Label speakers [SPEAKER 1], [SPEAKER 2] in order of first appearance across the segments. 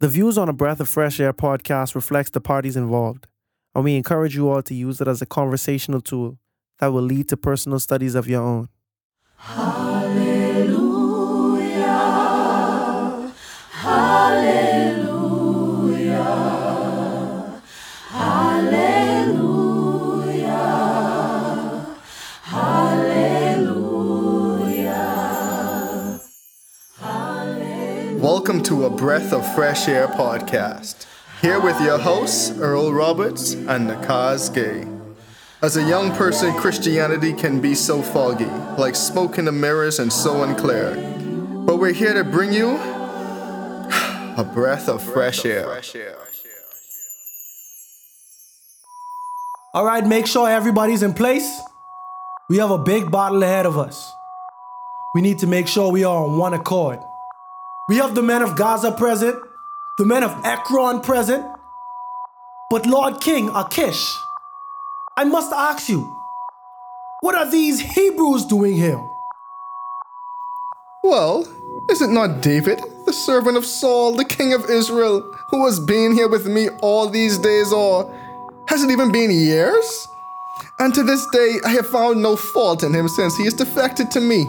[SPEAKER 1] The views on a Breath of Fresh Air podcast reflects the parties involved, and we encourage you all to use it as a conversational tool that will lead to personal studies of your own.
[SPEAKER 2] Welcome to a Breath of Fresh Air podcast. Here with your hosts, Earl Roberts and Nakaz Gay. As a young person, Christianity can be so foggy, like smoke in the mirrors and so unclear. But we're here to bring you a breath of fresh air.
[SPEAKER 3] All right, make sure everybody's in place. We have a big battle ahead of us. We need to make sure we are on one accord. We have the men of Gaza present, the men of Ekron present, but Lord King Achish, I must ask you, what are these Hebrews doing here?
[SPEAKER 2] Well, is it not David, the servant of Saul, the king of Israel, who has been here with me all these days, or has it even been years? And to this day, I have found no fault in him since he is defected to me.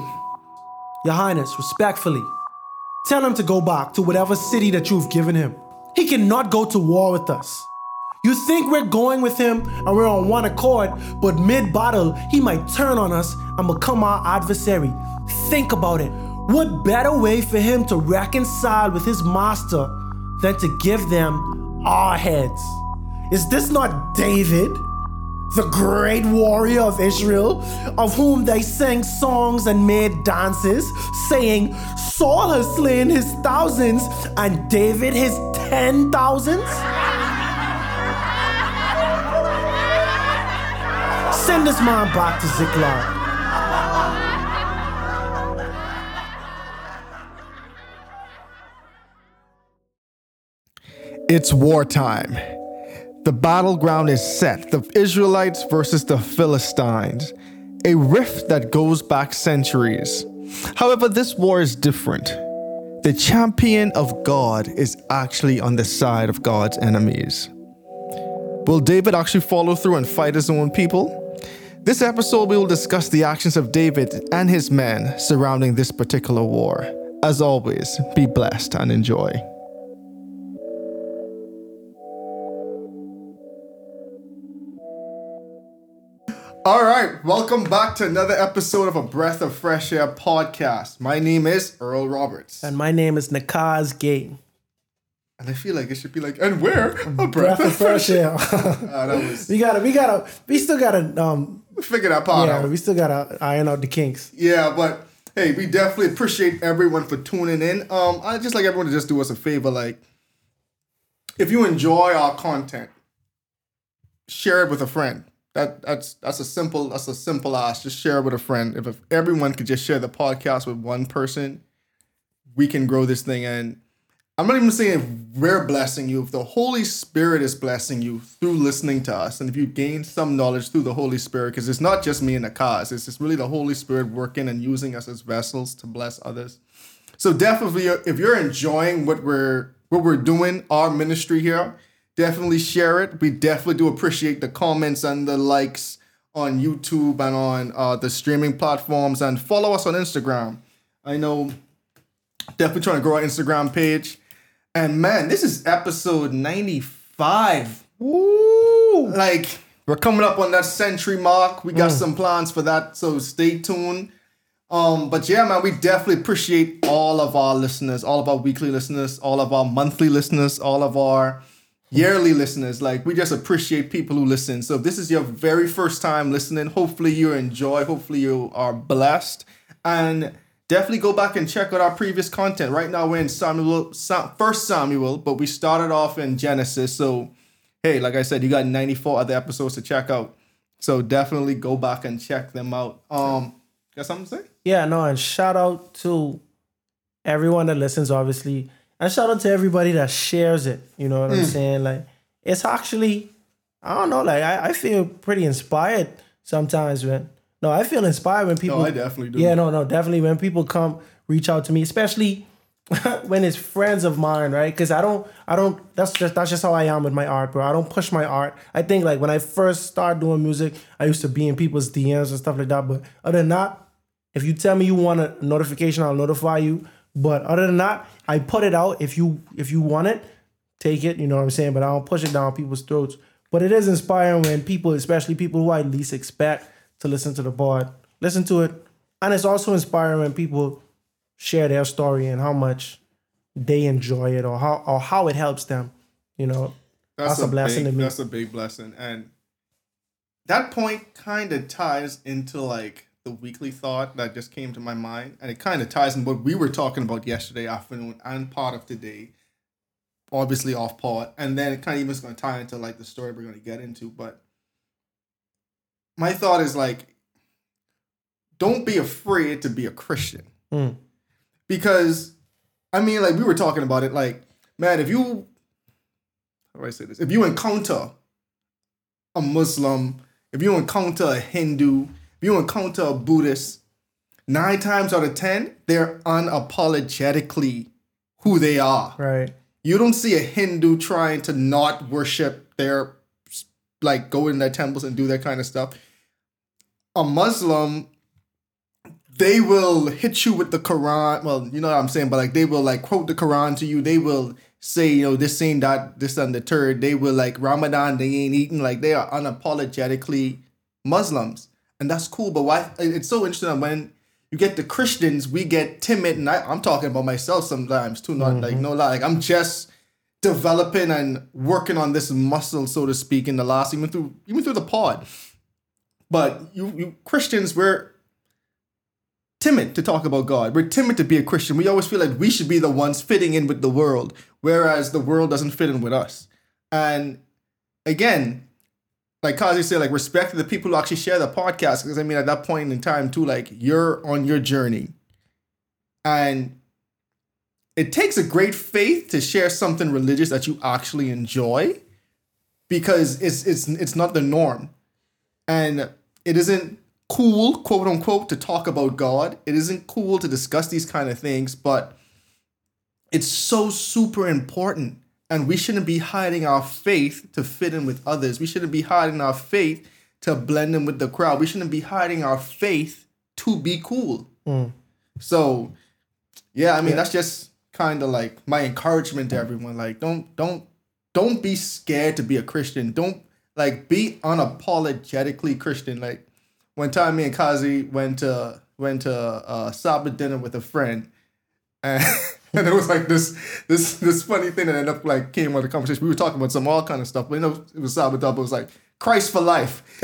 [SPEAKER 3] Your Highness, respectfully, tell him to go back to whatever city that you've given him. He cannot go to war with us. You think we're going with him and we're on one accord, but mid battle, he might turn on us and become our adversary. Think about it. What better way for him to reconcile with his master than to give them our heads? Is this not David? The great warrior of Israel, of whom they sang songs and made dances, saying, Saul has slain his thousands and David his ten thousands? Send this man back to Ziklag.
[SPEAKER 2] It's wartime. The battleground is set the Israelites versus the Philistines, a rift that goes back centuries. However, this war is different. The champion of God is actually on the side of God's enemies. Will David actually follow through and fight his own people? This episode, we will discuss the actions of David and his men surrounding this particular war. As always, be blessed and enjoy. All right, welcome back to another episode of a Breath of Fresh Air podcast. My name is Earl Roberts,
[SPEAKER 3] And my name is Nakaz Gay.
[SPEAKER 2] and I feel like it should be like, and we're a breath,
[SPEAKER 3] Breath of fresh air.
[SPEAKER 2] Ah, that was
[SPEAKER 3] we gotta, we gotta, we still gotta, um,
[SPEAKER 2] figure that part
[SPEAKER 3] yeah,
[SPEAKER 2] out.
[SPEAKER 3] we still gotta iron out the kinks.
[SPEAKER 2] Yeah, but hey, we definitely appreciate everyone for tuning in. Um, I just like everyone to just do us a favor, like if you enjoy our content, share it with a friend. That that's that's a simple that's a simple ask. Just share it with a friend. If, if everyone could just share the podcast with one person, we can grow this thing. And I'm not even saying if we're blessing you. If the Holy Spirit is blessing you through listening to us, and if you gain some knowledge through the Holy Spirit, because it's not just me and the cause, it's just really the Holy Spirit working and using us as vessels to bless others. So definitely, if you're enjoying what we're what we're doing, our ministry here, definitely share it. We definitely do appreciate the comments and the likes on YouTube and on uh, the streaming platforms, and follow us on Instagram. I know definitely trying to grow our Instagram page. And man, this is episode 95. Woo! Like, we're coming up on that century mark. We got some plans for that, so stay tuned. Um, but yeah, man, we definitely appreciate all of our listeners, all of our weekly listeners, all of our monthly listeners, all of our yearly listeners. Like, we just appreciate people who listen. So if this is your very first time listening, hopefully you enjoy, hopefully you are blessed. And definitely go back and check out our previous content. Right now we're in Samuel, Sa- First Samuel, but we started off in Genesis. So hey, like I said, you got 94 other episodes to check out. So definitely go back and check them out. Um, got something to say?
[SPEAKER 3] Yeah, no, and shout out to everyone that listens, obviously, and shout out to everybody that shares it. You know what I'm hmm. saying? Like, it's actually, I don't know, like I, I feel pretty inspired sometimes when. No, I feel inspired when people.
[SPEAKER 2] no, I definitely do.
[SPEAKER 3] Yeah, no, no, definitely when people come reach out to me, especially when it's friends of mine, right? Because I don't, I don't. That's just that's just how I am with my art, bro. I don't push my art. I think like when I first started doing music, I used to be in people's DMs and stuff like that. But other than that, if you tell me you want a notification, I'll notify you. But other than that, I put it out. If you if you want it, take it. You know what I'm saying? But I don't push it down people's throats. But it is inspiring when people, especially people who I least expect to listen to the pod, listen to it. And it's also inspiring when people share their story and how much they enjoy it or how or how it helps them. You know, that's, a, blessing
[SPEAKER 2] big,
[SPEAKER 3] to me.
[SPEAKER 2] That's a big blessing, and that point kind of ties into like the weekly thought that just came to my mind, and it kind of ties in what we were talking about yesterday afternoon and part of today. Obviously, off part, and then it kind of even is going to tie into like the story we're going to get into. But my thought is like, don't be afraid to be a Christian,
[SPEAKER 3] Mm.
[SPEAKER 2] because I mean, like we were talking about it, like man, if you how do I say this? If you encounter a Muslim, if you encounter a Hindu, you encounter a Buddhist, nine times out of ten, they're unapologetically who they are.
[SPEAKER 3] Right.
[SPEAKER 2] You don't see a Hindu trying to not worship their like go in their temples and do that kind of stuff. A Muslim, they will hit you with the Quran. Well, you know what I'm saying, but like they will like quote the Quran to you. They will say, you know, this saying that, this and the third. They will like Ramadan, they ain't eating. Like they are unapologetically Muslims. And that's cool. But why it's so interesting that when you get the Christians, we get timid. And I, I'm talking about myself sometimes too, not like mm-hmm. no lie. Like I'm just developing and working on this muscle, so to speak, in the last even through even through the pod. But you, you Christians, we're timid to talk about God. We're timid to be a Christian. We always feel like we should be the ones fitting in with the world, whereas the world doesn't fit in with us. And again, like Kazi said, like respect the people who actually share the podcast. Because I mean, at that point in time, too, like you're on your journey. And it takes a great faith to share something religious that you actually enjoy because it's it's it's not the norm. And it isn't cool, quote unquote, to talk about God. It isn't cool to discuss these kind of things, but it's so super important. And we shouldn't be hiding our faith to fit in with others. We shouldn't be hiding our faith to blend in with the crowd. We shouldn't be hiding our faith to be cool. So, yeah, I mean, that's just kind of like my encouragement to everyone. Like, don't, don't, don't be scared to be a Christian. Don't like be unapologetically Christian. Like, one time me and Kazi went to went to uh, Sabbath dinner with a friend, and, and it was like this this this funny thing that ended up like came on the conversation. We were talking about some all kind of stuff, but you know it was Sabbath up. It was like Christ for life.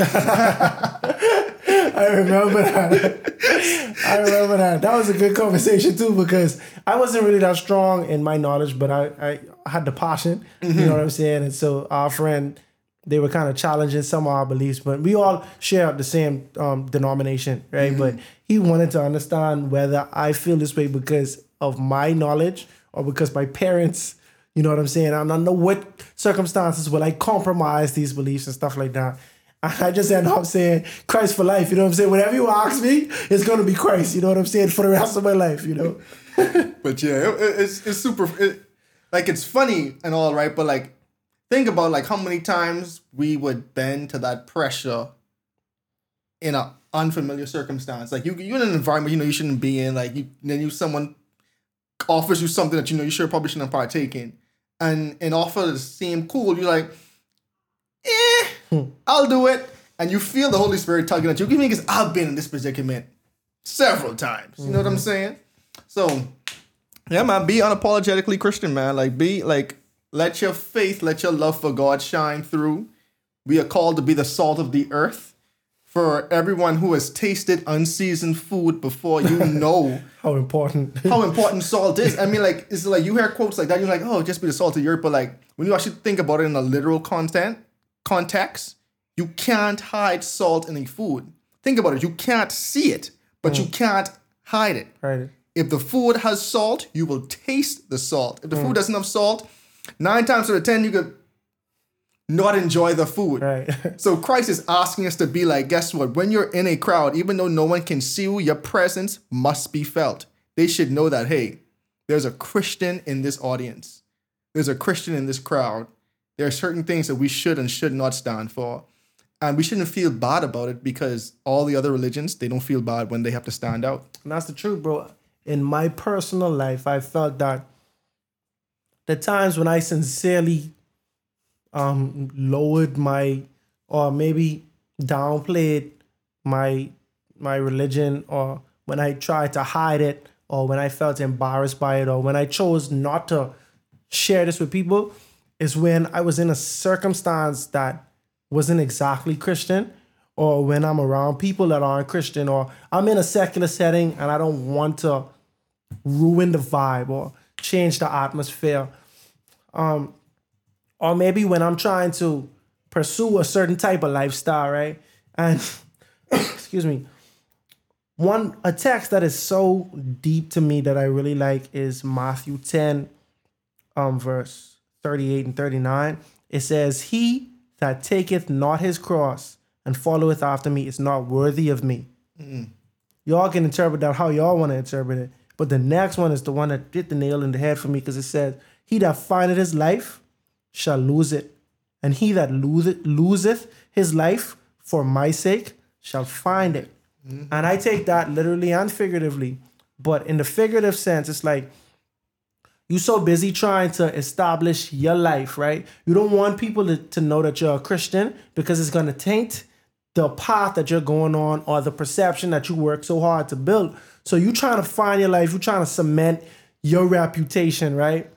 [SPEAKER 3] I remember that. I remember that. That was a good conversation too because I wasn't really that strong in my knowledge, but I, I had the passion. You know what I'm saying? And so our friend, they were kind of challenging some of our beliefs, but we all share the same um, denomination, right? But he wanted to understand whether I feel this way because of my knowledge or because my parents, you know what I'm saying? I know what circumstances will I compromise these beliefs and stuff like that. I just end up saying Christ for life, you know what I'm saying? Whatever you ask me, it's gonna be Christ, you know what I'm saying, for the rest of my life, you know?
[SPEAKER 2] But yeah, it- it's it's super. It, like it's funny and all right, but like think about like how many times we would bend to that pressure in an unfamiliar circumstance. Like you you're in an environment you know you shouldn't be in. Like you then you someone offers you something that you know you should probably shouldn't partake in, and and offer to seem cool. You're like, eh, I'll do it. And you feel the Holy Spirit tugging at you. Give me because I've been in this predicament several times. You know what I'm saying? So yeah, man, be unapologetically Christian, man. Like, be like, let your faith, let your love for God shine through. We are called to be the salt of the earth. For everyone who has tasted unseasoned food before, you know
[SPEAKER 3] How important.
[SPEAKER 2] how important salt is. I mean, like, it's like you hear quotes like that, you're like, oh, just be the salt of the earth. But like, when you actually think about it in a literal content context, you can't hide salt in a food. Think about it. You can't see it, but you mm. can't hide it.
[SPEAKER 3] right.
[SPEAKER 2] If the food has salt, you will taste the salt. If the mm. food doesn't have salt, nine times out of ten, you could not enjoy the food.
[SPEAKER 3] Right.
[SPEAKER 2] So Christ is asking us to be like, guess what? When you're in a crowd, even though no one can see you, your presence must be felt. They should know that, hey, there's a Christian in this audience. There's a Christian in this crowd. There are certain things that we should and should not stand for. And we shouldn't feel bad about it because all the other religions, they don't feel bad when they have to stand out.
[SPEAKER 3] And that's the truth, bro. In my personal life, I felt that the times when I sincerely um lowered my or maybe downplayed my my religion or when I tried to hide it or when I felt embarrassed by it or when I chose not to share this with people is when I was in a circumstance that wasn't exactly Christian or when I'm around people that aren't Christian or I'm in a secular setting and I don't want to ruin the vibe or change the atmosphere. Um, or maybe when I'm trying to pursue a certain type of lifestyle, right? And excuse me, one a text that is so deep to me that I really like is Matthew 10, um, verse 38 and 39. It says, He that taketh not his cross and followeth after me is not worthy of me. Y'all can interpret that how y'all want to interpret it. But the next one is the one that hit the nail in the head for me because it says, He that findeth his life shall lose it. And he that loseth, loseth his life for my sake shall find it. Mm-hmm. And I take that literally and figuratively. But in the figurative sense, it's like you so busy trying to establish your life, right? You don't want people to, to know that you're a Christian because it's gonna taint the path that you're going on or the perception that you work so hard to build. So you're trying to find your life, you're trying to cement your reputation, right?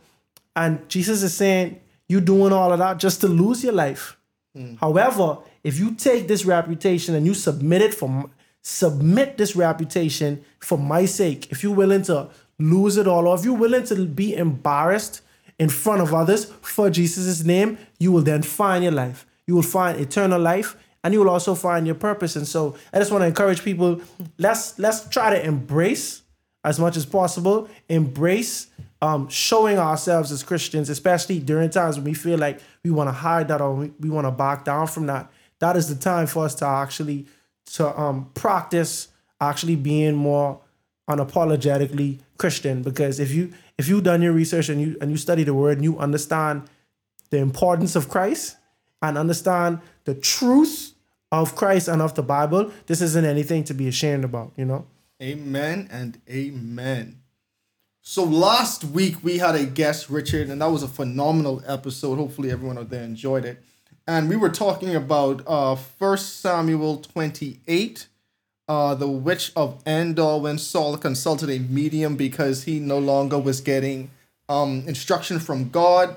[SPEAKER 3] And Jesus is saying you doing all of that just to lose your life. Mm. However, if you take this reputation and you submit it for submit this reputation for my sake, if you're willing to lose it all, or if you're willing to be embarrassed in front of others for Jesus' name, you will then find your life. You will find eternal life and you will also find your purpose. And so I just want to encourage people, let's let's try to embrace as much as possible, embrace um, showing ourselves as Christians, especially during times when we feel like we want to hide that or we, we want to back down from that. That is the time for us to actually to um, practice actually being more unapologetically Christian. Because if you if you've done your research and you and you study the word and you understand the importance of Christ and understand the truth of Christ and of the Bible, this isn't anything to be ashamed about, you know?
[SPEAKER 2] Amen and amen. So last week we had a guest, Richard, and that was a phenomenal episode. Hopefully everyone out there enjoyed it. And we were talking about uh First Samuel 28, uh, the witch of Endor, when Saul consulted a medium because he no longer was getting um instruction from God.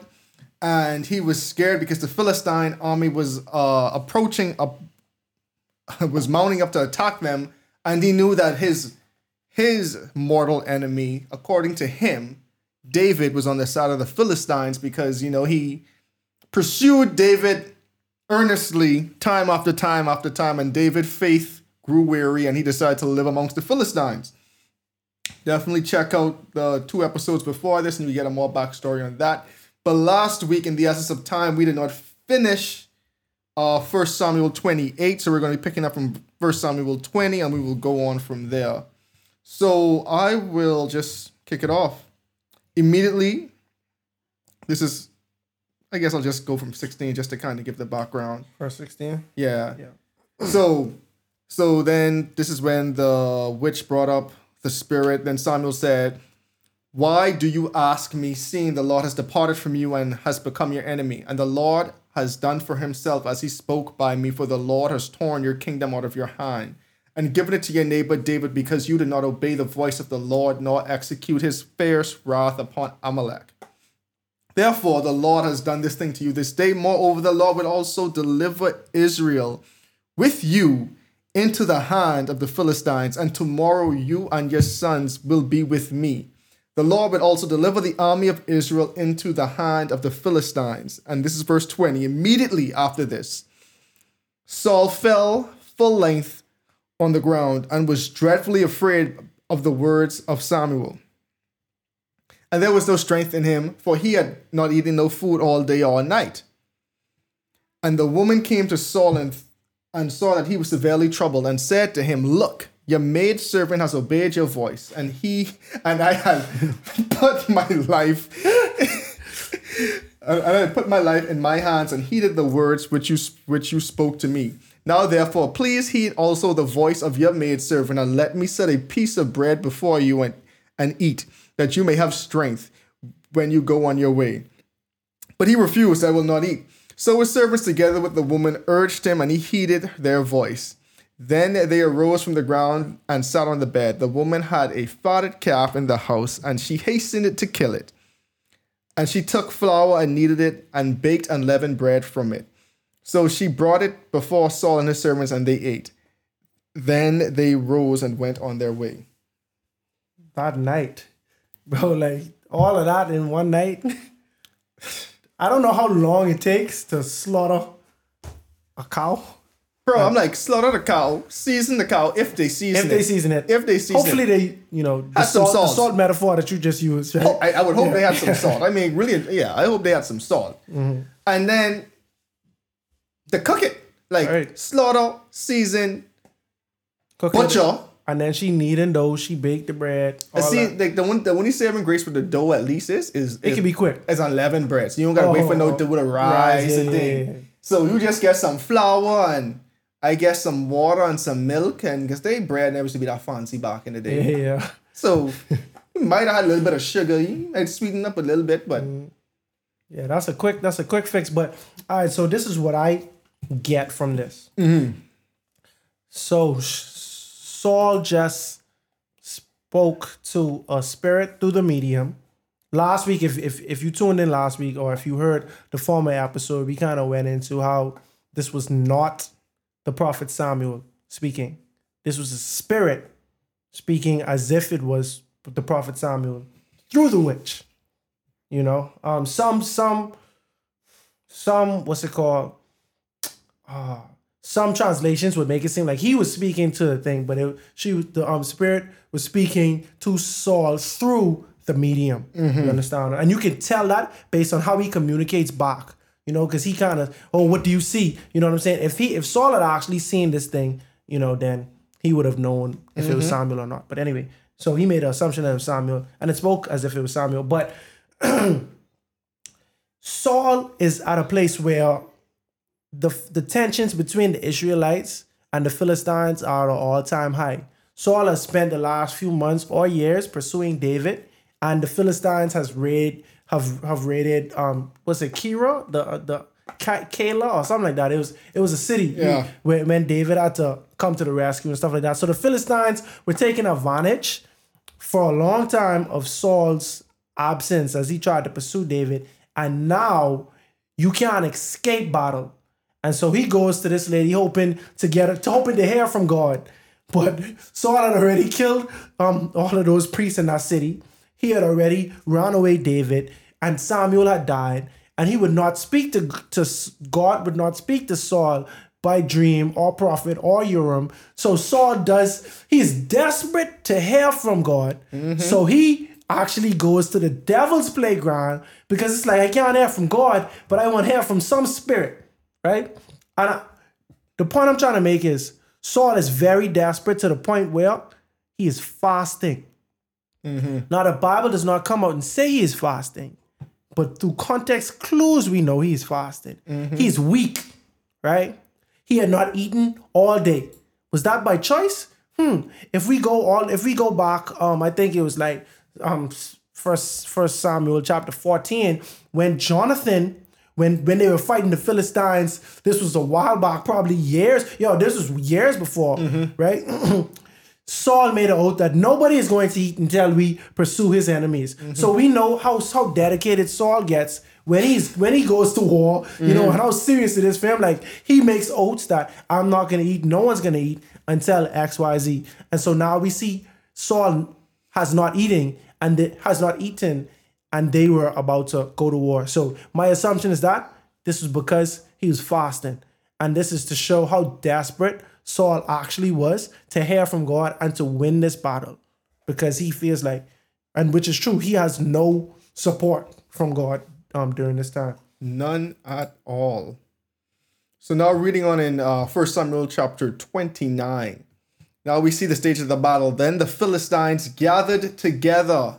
[SPEAKER 2] And he was scared because the Philistine army was uh approaching up was mounting up to attack them, and he knew that his his mortal enemy, according to him, David was on the side of the Philistines because you know he pursued David earnestly time after time after time, and David's faith grew weary, and he decided to live amongst the Philistines. Definitely check out the two episodes before this, and you get a more backstory on that. But last week, in the essence of time, we did not finish uh First Samuel 28, so we're going to be picking up from First Samuel 20, and we will go on from there. So I will just kick it off. Immediately, this is, I guess I'll just go from 16 just to kind of give the background.
[SPEAKER 3] Verse 16.
[SPEAKER 2] Yeah.
[SPEAKER 3] Yeah.
[SPEAKER 2] So, so then this is when the witch brought up the spirit. Then Samuel said, Why do you ask me, seeing the Lord has departed from you and has become your enemy? And the Lord has done for himself as he spoke by me, for the Lord has torn your kingdom out of your hand and given it to your neighbor David because you did not obey the voice of the Lord nor execute his fierce wrath upon Amalek. Therefore, the Lord has done this thing to you this day. Moreover, the Lord will also deliver Israel with you into the hand of the Philistines, and tomorrow you and your sons will be with me. The Lord will also deliver the army of Israel into the hand of the Philistines. And this is verse 20. Immediately after this, Saul fell full length on the ground and was dreadfully afraid of the words of Samuel. And there was no strength in him, for he had not eaten no food all day or night. And the woman came to Saul and, and saw that he was severely troubled, and said to him, Look, Your maid servant has obeyed your voice, and he and I have put my life and I put my life in my hands and heeded the words which you which you spoke to me. Now therefore, please heed also the voice of your maid servant, and let me set a piece of bread before you and, and eat, that you may have strength when you go on your way. But he refused, I will not eat. So his servants together with the woman urged him, and he heeded their voice. Then they arose from the ground and sat on the bed. The woman had a fatted calf in the house, and she hastened to kill it. And she took flour and kneaded it, and baked unleavened bread from it. So she brought it before Saul and his servants, and they ate. Then they rose and went on their way.
[SPEAKER 3] That night, bro, like all of that in one night. I don't know how long it takes to slaughter a cow.
[SPEAKER 2] Bro, I'm like, slaughter the cow, season the cow if they season
[SPEAKER 3] If
[SPEAKER 2] it.
[SPEAKER 3] If they season it,
[SPEAKER 2] If they season
[SPEAKER 3] hopefully
[SPEAKER 2] it.
[SPEAKER 3] they, you know, the
[SPEAKER 2] Have some
[SPEAKER 3] salt, the
[SPEAKER 2] salt.
[SPEAKER 3] salt metaphor that you just used. Right?
[SPEAKER 2] Oh, I, I would hope they had some salt. I mean, really, yeah, I hope they had some salt.
[SPEAKER 3] Mm-hmm.
[SPEAKER 2] And then to cook it, like
[SPEAKER 3] Right.
[SPEAKER 2] slaughter, season,
[SPEAKER 3] Cook it.
[SPEAKER 2] butcher.
[SPEAKER 3] and then she kneading dough. She baked the bread.
[SPEAKER 2] And see,
[SPEAKER 3] that.
[SPEAKER 2] like the one, the only saving grace with the dough at least is is
[SPEAKER 3] it
[SPEAKER 2] is,
[SPEAKER 3] can be quick.
[SPEAKER 2] is unleavened bread. So you don't gotta wait for no
[SPEAKER 3] Oh,
[SPEAKER 2] dough to rise and
[SPEAKER 3] yeah,
[SPEAKER 2] thing.
[SPEAKER 3] yeah, yeah.
[SPEAKER 2] So you just get some flour and I guess some water and some milk and because they bread never used to be that fancy back in the day.
[SPEAKER 3] Yeah,
[SPEAKER 2] So you might add a little bit of sugar, you might sweeten up a little bit, but mm.
[SPEAKER 3] yeah. That's a quick. That's a quick fix. But all right. So this is what I get from this. So Saul just spoke to a spirit through the medium. Last week, if if if you tuned in last week, or if you heard the former episode, we kind of went into how this was not the prophet Samuel speaking. This was a spirit speaking as if it was the prophet Samuel through the witch. You know, um, some some some what's it called? Uh, some translations would make it seem like he was speaking to the thing, but it, she the um spirit was speaking to Saul through the medium. You understand? And you can tell that based on how he communicates back. You know, because he kind of, oh, what do you see? You know what I'm saying? If he if Saul had actually seen this thing, you know, then he would have known if it was Samuel or not. But anyway, so he made an assumption that it was Samuel, and it spoke as if it was Samuel. But Saul is at a place where the the tensions between the Israelites and the Philistines are at an all time high. Saul has spent the last few months or years pursuing David, and the Philistines has raid have have raided um was it Kira the uh, the Ka- Keilah or something like that. It was it was a city
[SPEAKER 2] Yeah.
[SPEAKER 3] where when David had to come to the rescue and stuff like that. So the Philistines were taking advantage for a long time of Saul's absence as he tried to pursue David, and now you can't escape battle. And so he goes to this lady hoping to get to hoping to hear from God. But Saul had already killed um all of those priests in that city. He had already run away David, and Samuel had died, and he would not speak to, to God would not speak to Saul by dream or prophet or Urim. So Saul does, he's desperate to hear from God. So he actually goes to the devil's playground because it's like, I can't hear from God, but I want to hear from some spirit, right? And I, the point I'm trying to make is Saul is very desperate to the point where he is fasting. Now, the Bible does not come out and say he is fasting, but through context clues, we know he is fasting. He's weak, right? He had not eaten all day. Was that by choice? Hmm. If we go all, if we go back, um, I think it was like um, first First Samuel chapter fourteen when Jonathan. When, when they were fighting the Philistines, this was a while back, probably years. Yo, this was years before, mm-hmm. right? Saul made an oath that nobody is going to eat until we pursue his enemies. Mm-hmm. So we know how how dedicated Saul gets when he's when he goes to war, you know, and how serious it is for him. Like he makes oaths that I'm not gonna eat, no one's gonna eat until XYZ. And so now we see Saul has not eating and has not eaten, and they were about to go to war. So my assumption is that this was because he was fasting. And this is to show how desperate Saul actually was to hear from God and to win this battle. Because he feels like, and which is true, he has no support from God um during this time.
[SPEAKER 2] None at all. So now reading on in uh, 1 Samuel chapter 29. Now we see the stage of the battle. Then the Philistines gathered together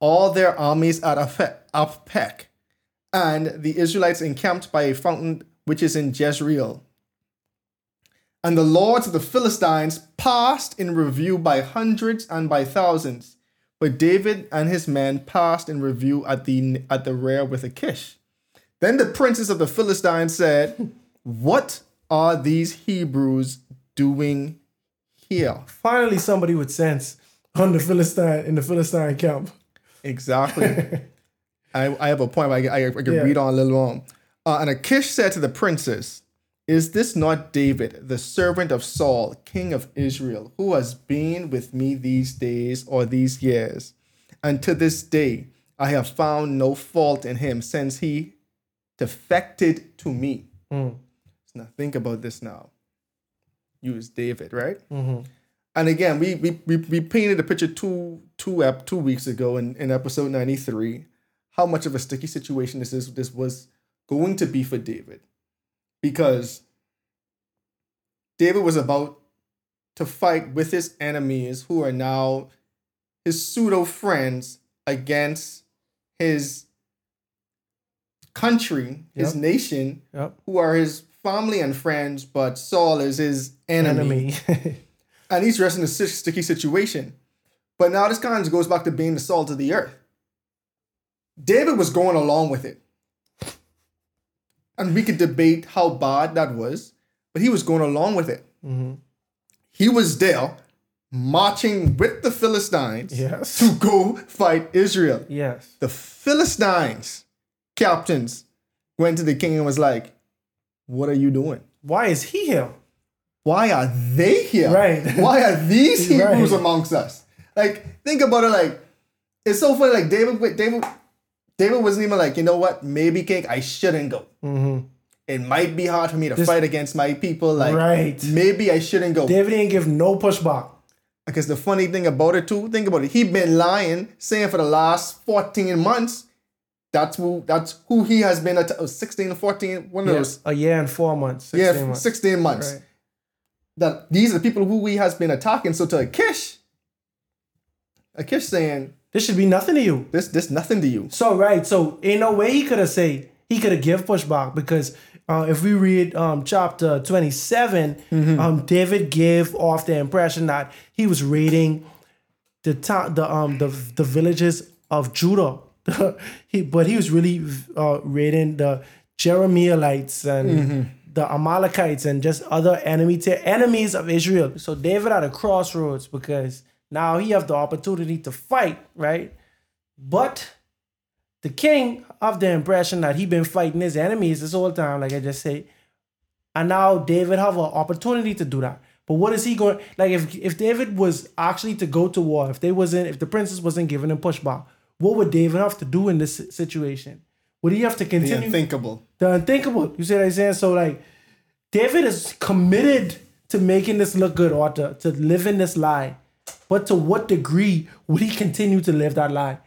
[SPEAKER 2] all their armies at Aphek, and the Israelites encamped by a fountain which is in Jezreel. And the lords of the Philistines passed in review by hundreds and by thousands, but David and his men passed in review at the at the rear with Achish. Then the princes of the Philistines said, What are these Hebrews doing here?
[SPEAKER 3] Finally, somebody with sense on the Philistine in the Philistine camp.
[SPEAKER 2] Exactly. I, I have a point. I, I, I can
[SPEAKER 3] Yeah.
[SPEAKER 2] read on a little on. Uh, and Achish said to the princess, Is this not David, the servant of Saul, king of Israel, who has been with me these days or these years? And to this day, I have found no fault in him since he defected to me.
[SPEAKER 3] Mm.
[SPEAKER 2] So now think about this now. You is David, right?
[SPEAKER 3] Mm-hmm.
[SPEAKER 2] And again, we we, we, we painted a picture two two ep, two weeks ago in, in episode 93, how much of a sticky situation this is this was going to be for David. Because David was about to fight with his enemies who are now his pseudo friends against his country, his
[SPEAKER 3] Yep.
[SPEAKER 2] nation,
[SPEAKER 3] Yep.
[SPEAKER 2] who are his family and friends, but Saul is his enemy.
[SPEAKER 3] Enemy.
[SPEAKER 2] And he's dressed in a sticky situation. But now this kind of goes back to being the salt of the earth. David was going along with it. And we could debate how bad that was, but he was going along with it.
[SPEAKER 3] Mm-hmm.
[SPEAKER 2] He was there marching with the Philistines
[SPEAKER 3] yes.
[SPEAKER 2] to go fight Israel.
[SPEAKER 3] Yes.
[SPEAKER 2] The Philistines captains went to the king and was like, What are you doing?
[SPEAKER 3] Why is he here?
[SPEAKER 2] Why are they here?
[SPEAKER 3] Right.
[SPEAKER 2] Why are these Hebrews
[SPEAKER 3] Right.
[SPEAKER 2] amongst us? Like, think about it. Like, it's so funny. Like David, David, David wasn't even like, you know what? Maybe King, I shouldn't go.
[SPEAKER 3] Mm-hmm.
[SPEAKER 2] It might be hard for me to fight against my people. Like,
[SPEAKER 3] Right.
[SPEAKER 2] maybe I shouldn't go.
[SPEAKER 3] David didn't give no pushback.
[SPEAKER 2] Because the funny thing about it too, think about it. He been lying, saying for the last 14 months, that's who that's who he has been at 16, 14, one of
[SPEAKER 3] Yeah,
[SPEAKER 2] those.
[SPEAKER 3] a year and four months. 16
[SPEAKER 2] Yeah,
[SPEAKER 3] months.
[SPEAKER 2] 16 months.
[SPEAKER 3] Right.
[SPEAKER 2] That these are the people who we has been attacking. So to Achish, Achish saying,
[SPEAKER 3] This should be nothing to you.
[SPEAKER 2] this this nothing to you.
[SPEAKER 3] So right, so in no way he could have say he could have give pushback because uh, if we read um, chapter twenty um, David gave off the impression that he was raiding the town, the um the the villages of Judah. he but he was really uh, raiding the Jeremiahites and the Amalekites and just other enemy enemies of Israel. So David at a crossroads because now he have the opportunity to fight, right? But the king of the impression that he been fighting his enemies this whole time, like I just say, and now David have an opportunity to do that. But what is he going like if if David was actually to go to war, if they wasn't if the princess wasn't giving him pushback, what would David have to do in this si- situation? Would he have to continue?
[SPEAKER 2] The unthinkable.
[SPEAKER 3] the unthinkable? You see what I'm saying? So like David is committed to making this look good or to, to living this lie. But to what degree would he continue to live that lie?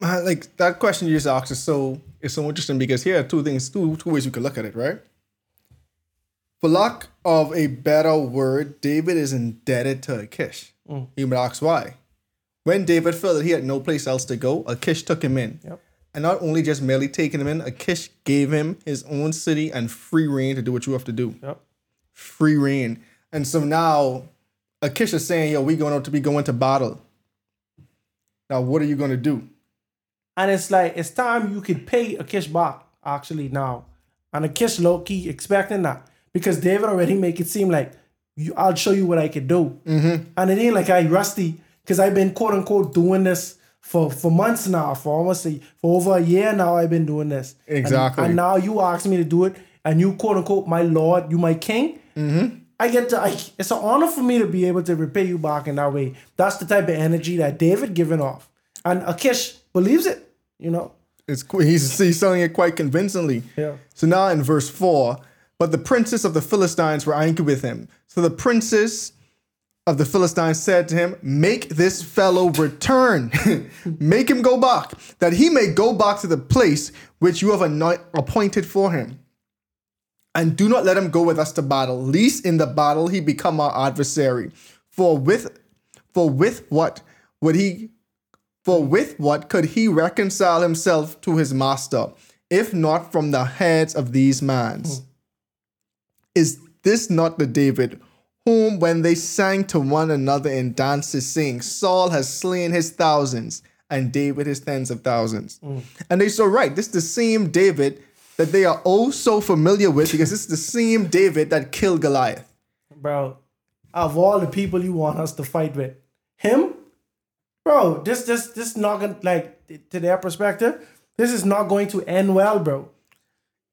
[SPEAKER 2] Man, like that question you just asked is so is so interesting because here are two things, two two ways you could look at it, right? For lack of a better word, David is indebted to Achish. Mm. You might ask why. When David felt that he had no place else to go, Achish took him in.
[SPEAKER 3] Yep.
[SPEAKER 2] And not only just merely taking him in, Achish gave him his own city and free reign to do what you have to do.
[SPEAKER 3] Yep.
[SPEAKER 2] Free reign. And so now Achish is saying, yo, we going to be going to battle. Now what are you gonna do?
[SPEAKER 3] And it's like it's time you could pay Achish back actually now. And Achish low key expecting that. Because David already make it seem like you, I'll show you what I could do. Mm-hmm. And it ain't like I rusty because I've been quote unquote doing this for, for months now, for almost a, for over a year now. I've been doing this.
[SPEAKER 2] Exactly.
[SPEAKER 3] And, now you ask me to do it, and you quote unquote my lord, you my king. Mm-hmm. I get to. I, it's an honor for me to be able to repay you back in that way. That's the type of energy that David giving off, and Achish believes it. You know.
[SPEAKER 2] It's he's, he's selling it quite convincingly.
[SPEAKER 3] Yeah.
[SPEAKER 2] So now in verse 4, but the princes of the Philistines were angry with him. So the princes of the Philistines said to him, Make this fellow return, make him go back, that he may go back to the place which you have anoint- appointed for him. And do not let him go with us to battle, lest in the battle he become our adversary. For with for with what would he for with what could he reconcile himself to his master, if not from the heads of these mans? Hmm. Is this not the David whom, when they sang to one another in dances, saying, Saul has slain his thousands, and David his tens of thousands? Mm. And they so right, this is the same David that they are all so familiar with because this is the same David that killed Goliath.
[SPEAKER 3] bro. Of all the people you want us to fight with, him, bro. This, this, this not gonna like to their perspective. This is not going to end well, bro.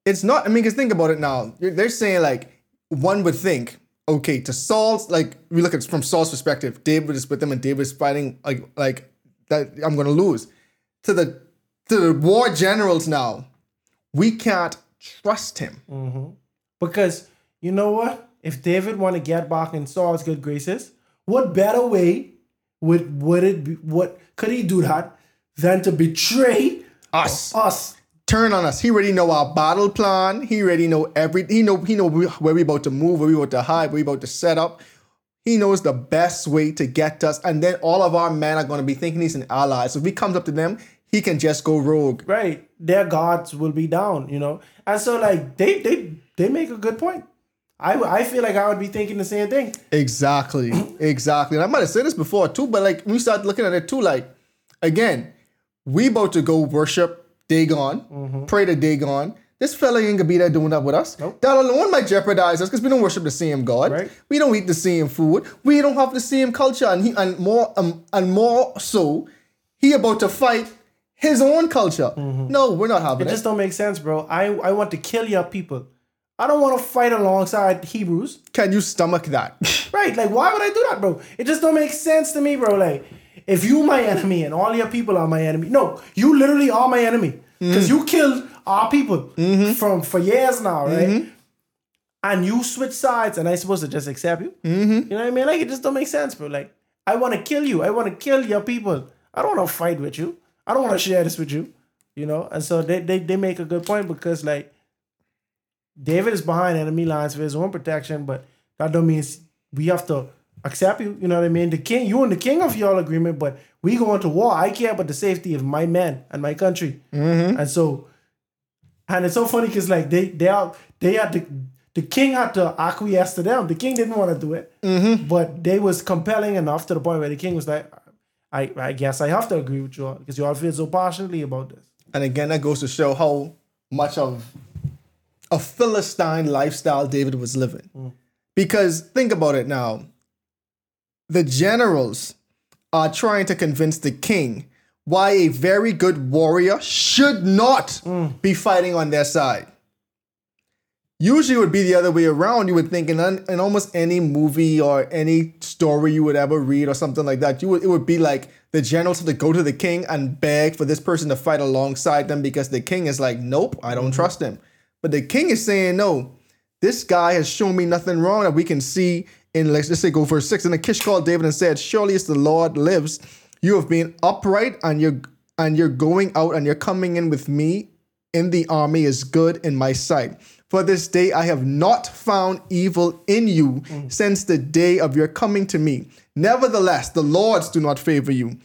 [SPEAKER 2] It's not, I mean, because think about it now. They're saying, like, one would think, okay, to Saul's, like, we look at it from Saul's perspective, David is with them and David is fighting, like, like that I'm to lose. To the, to the war generals now, we can't trust him. Mm-hmm.
[SPEAKER 3] Because you know what? If David want to get back in Saul's good graces, what better way would would it be? What could he do that than to betray
[SPEAKER 2] Us.
[SPEAKER 3] us?
[SPEAKER 2] Turn on us. He already know our battle plan. He already know every. He know he know where we about to move, where we about to hide, where we about to set up. He knows the best way to get us, and then all of our men are going to be thinking he's an ally. So if he comes up to them, he can just go rogue.
[SPEAKER 3] Right, their gods will be down, you know. And so, like they they they make a good point. I I feel like I would be thinking the same thing.
[SPEAKER 2] Exactly, exactly. And I might have said this before too, but like when we start looking at it too, like again, we about to go worship Dagon, pray to Dagon. This fella ain't gonna be there doing that with us.
[SPEAKER 3] Nope.
[SPEAKER 2] That alone might jeopardize us because we don't worship the same God.
[SPEAKER 3] Right.
[SPEAKER 2] We don't eat the same food. We don't have the same culture, and he and more um, and more so, he about to fight his own culture. No, we're not having
[SPEAKER 3] It
[SPEAKER 2] it.
[SPEAKER 3] just don't make sense, bro. I I want to kill your people. I don't want to fight alongside Hebrews.
[SPEAKER 2] Can you stomach that?
[SPEAKER 3] Right, like why would I do that, bro? It just don't make sense to me, bro. Like, if you my enemy and all your people are my enemy, no, you literally are my enemy mm-hmm. because you killed our people mm-hmm. from for years now, right? Mm-hmm. And you switch sides, and I supposed to just accept you. You know what I mean? Like, it just don't make sense, bro. Like, I want to kill you. I want to kill your people. I don't want to fight with you. I don't want to share this with you. You know, and so they, they they make a good point because like David is behind enemy lines for his own protection, but that don't mean we have to accept you. You know what I mean? The king, you and the king of y'all agreement, but we go into war. I care about the safety of my men and my country. Mm-hmm. And so, and it's so funny because like they they are they had the the king had to acquiesce to them. The king didn't want to do it, mm-hmm. but they was compelling enough to the point where the king was like, I I guess I have to agree with you all because you all feel so passionately about this.
[SPEAKER 2] And again, that goes to show how much of a Philistine lifestyle David was living. Mm. Because think about it now. The generals are trying to convince the king why a very good warrior should not be fighting on their side. Usually it would be the other way around. You would think in, un- in almost any movie or any story you would ever read or something like that, you would, it would be like the generals have to go to the king and beg for this person to fight alongside them because the king is like, nope, I don't trust him. But the king is saying, no, this guy has shown me nothing wrong that we can see in, let's just say, go verse six. And the Kish called David and said, surely as the Lord lives, you have been upright and you're, and you're going out and you're coming in with me in the army is good in my sight. For this day I have not found evil in you since the day of your coming to me. Nevertheless, the Lords do not favor you.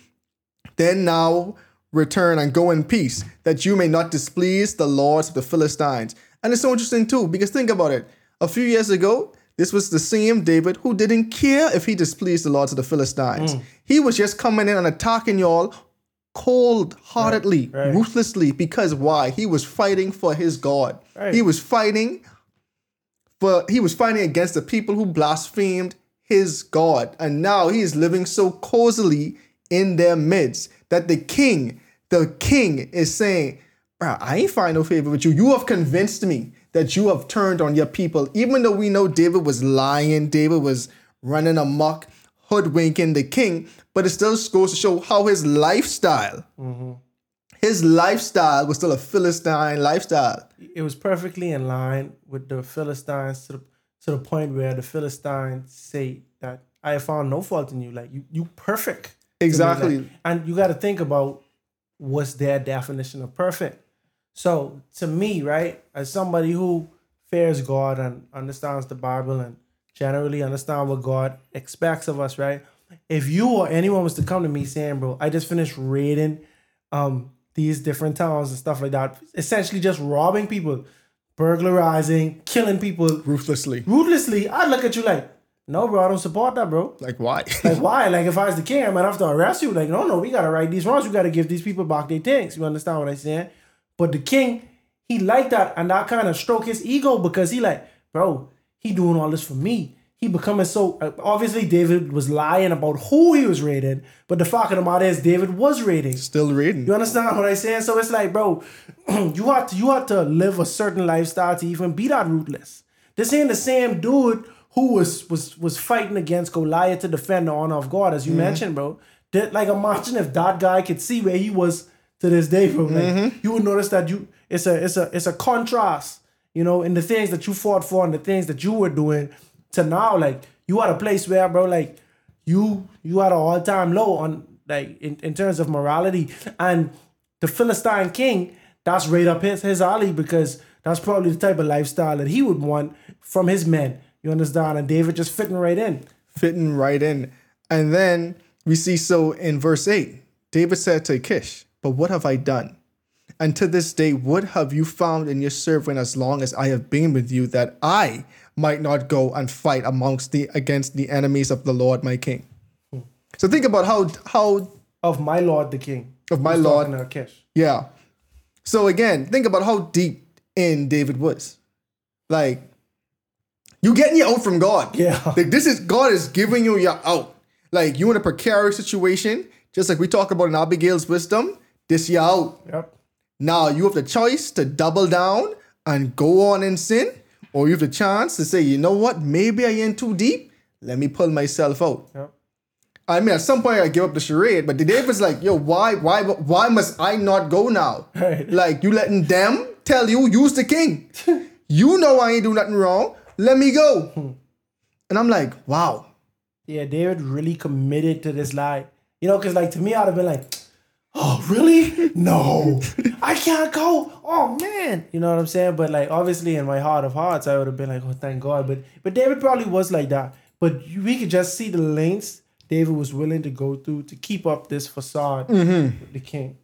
[SPEAKER 2] Then now return and go in peace, that you may not displease the lords of the Philistines. And it's so interesting too, because think about it. A few years ago, this was the same David who didn't care if he displeased the lords of the Philistines. Mm. He was just coming in and attacking y'all cold heartedly,
[SPEAKER 3] Right, right.
[SPEAKER 2] ruthlessly, because why? He was fighting for his God.
[SPEAKER 3] Right.
[SPEAKER 2] He was fighting for he was fighting against the people who blasphemed his God. And now he is living so cozily in their midst that the king, the king is saying, "Bruh, I ain't find no favor with you. You have convinced me that you have turned on your people. Even though we know David was lying, David was running amok, hoodwinking the king, but it still goes to show how his lifestyle, mm-hmm. his lifestyle was still a Philistine lifestyle.
[SPEAKER 3] it was perfectly in line with the Philistines to the to the point where the Philistines say that I have found no fault in you. Like you, you perfect.
[SPEAKER 2] Exactly.
[SPEAKER 3] Like, and you got to think about what's their definition of perfect. So to me, right, as somebody who fears God and understands the Bible and generally understand what God expects of us, right? If you or anyone was to come to me saying, bro, I just finished raiding um these different towns and stuff like that, essentially just robbing people, burglarizing, killing people
[SPEAKER 2] Ruthlessly.
[SPEAKER 3] ruthlessly, I'd look at you like, no, bro, I don't support that, bro.
[SPEAKER 2] Like why?
[SPEAKER 3] Like, why? Like, if I was the king, I might have to arrest you. Like, no, no, we gotta right these wrongs. We gotta give these people back their things. You understand what I'm saying? But the king, he liked that, and that kind of stroke his ego because he like, bro, he doing all this for me. He becoming so uh, obviously David was lying about who he was raiding, but the fact of the matter is David was raiding.
[SPEAKER 2] Still reading.
[SPEAKER 3] You understand what I'm saying? So it's like, bro, you have to you have to live a certain lifestyle to even be that ruthless. This ain't the same dude who was was was fighting against Goliath to defend the honor of God, as you mentioned, bro. That like imagine if that guy could see where he was to this day, bro. Like mm-hmm. you would notice that you it's a it's a it's a contrast, you know, in the things that you fought for and the things that you were doing to now. Like you at a place where, bro, like you you at an all time low on like in, in terms of morality and the Philistine king that's right up his his alley because that's probably the type of lifestyle that he would want from his men. You understand? And David just fitting right in.
[SPEAKER 2] fitting right in. And then we see so in verse 8, David said to Achish, But what have I done? And to this day, what have you found in your servant as long as I have been with you, that I might not go and fight amongst the against the enemies of the Lord my king? Hmm. So think about how how
[SPEAKER 3] Of my lord the king.
[SPEAKER 2] of my Lord yeah. So again, think about how deep in David was. Like, you getting your out from God.
[SPEAKER 3] Yeah.
[SPEAKER 2] Like this is God is giving you your out. Like you in a precarious situation, just like we talk about in Abigail's wisdom, this year out.
[SPEAKER 3] Yep.
[SPEAKER 2] Now you have the choice to double down and go on in sin, or you have the chance to say, you know what, maybe I in too deep. Let me pull myself out.
[SPEAKER 3] Yep.
[SPEAKER 2] I mean, at some point I give up the charade, but the David's like, yo, why, why, why must I not go now?
[SPEAKER 3] Right.
[SPEAKER 2] Like you letting them tell you, use the king. you know I ain't do nothing wrong. Let me go. Hmm. And I'm like, wow.
[SPEAKER 3] Yeah, David really committed to this lie. You know, because like to me, I'd have been like, oh, really? No, I can't go. Oh man. You know what I'm saying? But like obviously in my heart of hearts, I would have been like, oh thank God. But but David probably was like that. But we could just see the lengths David was willing to go through to keep up this facade mm-hmm. with the king.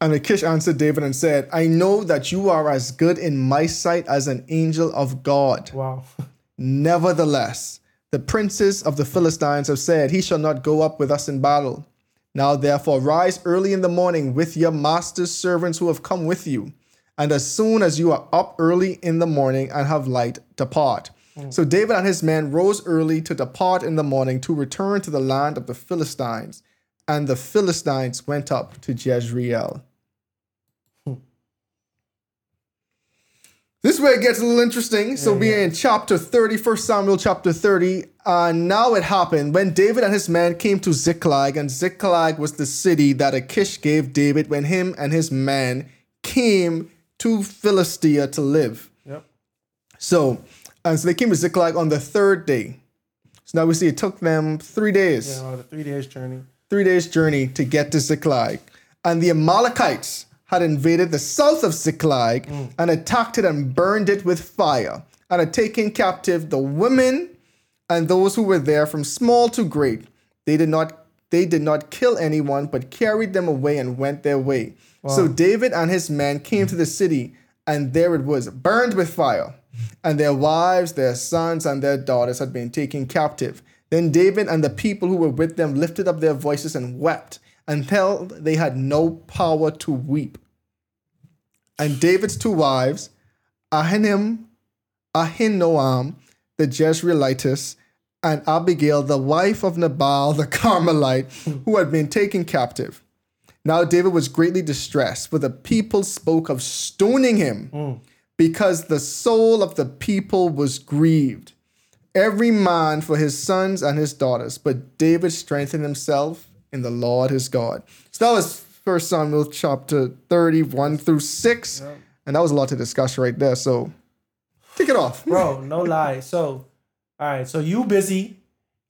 [SPEAKER 2] And Achish answered David and said, I know that you are as good in my sight as an angel of God.
[SPEAKER 3] Wow.
[SPEAKER 2] Nevertheless, the princes of the Philistines have said, He shall not go up with us in battle. Now therefore rise early in the morning with your master's servants who have come with you. And as soon as you are up early in the morning and have light, depart. Mm. So David and his men rose early to depart in the morning to return to the land of the Philistines. And the Philistines went up to Jezreel. This way it gets a little interesting. So we're in chapter 30, 1 Samuel chapter 30. Uh, now it happened when David and his men came to Ziklag, and Ziklag was the city that Achish gave David when him and his men came to Philistia to live.
[SPEAKER 3] Yep.
[SPEAKER 2] So, and so they came to Ziklag on the third day. So now we see it took them three days
[SPEAKER 3] Yeah, the three days journey.
[SPEAKER 2] three days journey to get to Ziklag. And the Amalekites had invaded the south of Ziklag mm. and attacked it and burned it with fire and had taken captive the women and those who were there from small to great. They did not they did not kill anyone but carried them away and went their way. So David and his men came to the city and there it was burned with fire and their wives, their sons, and their daughters had been taken captive. Then David and the people who were with them lifted up their voices and wept until they had no power to weep. And David's two wives, Ahinim, Ahinoam, the Jezreelitess, and Abigail, the wife of Nabal the Carmelite, who had been taken captive. Now David was greatly distressed, for the people spoke of stoning him mm. because the soul of the people was grieved, every man for his sons and his daughters. But David strengthened himself in the Lord his God. So that was First Samuel chapter 31 through 6. And that was a lot to discuss right there. So kick it off.
[SPEAKER 3] bro no lie so all right so you busy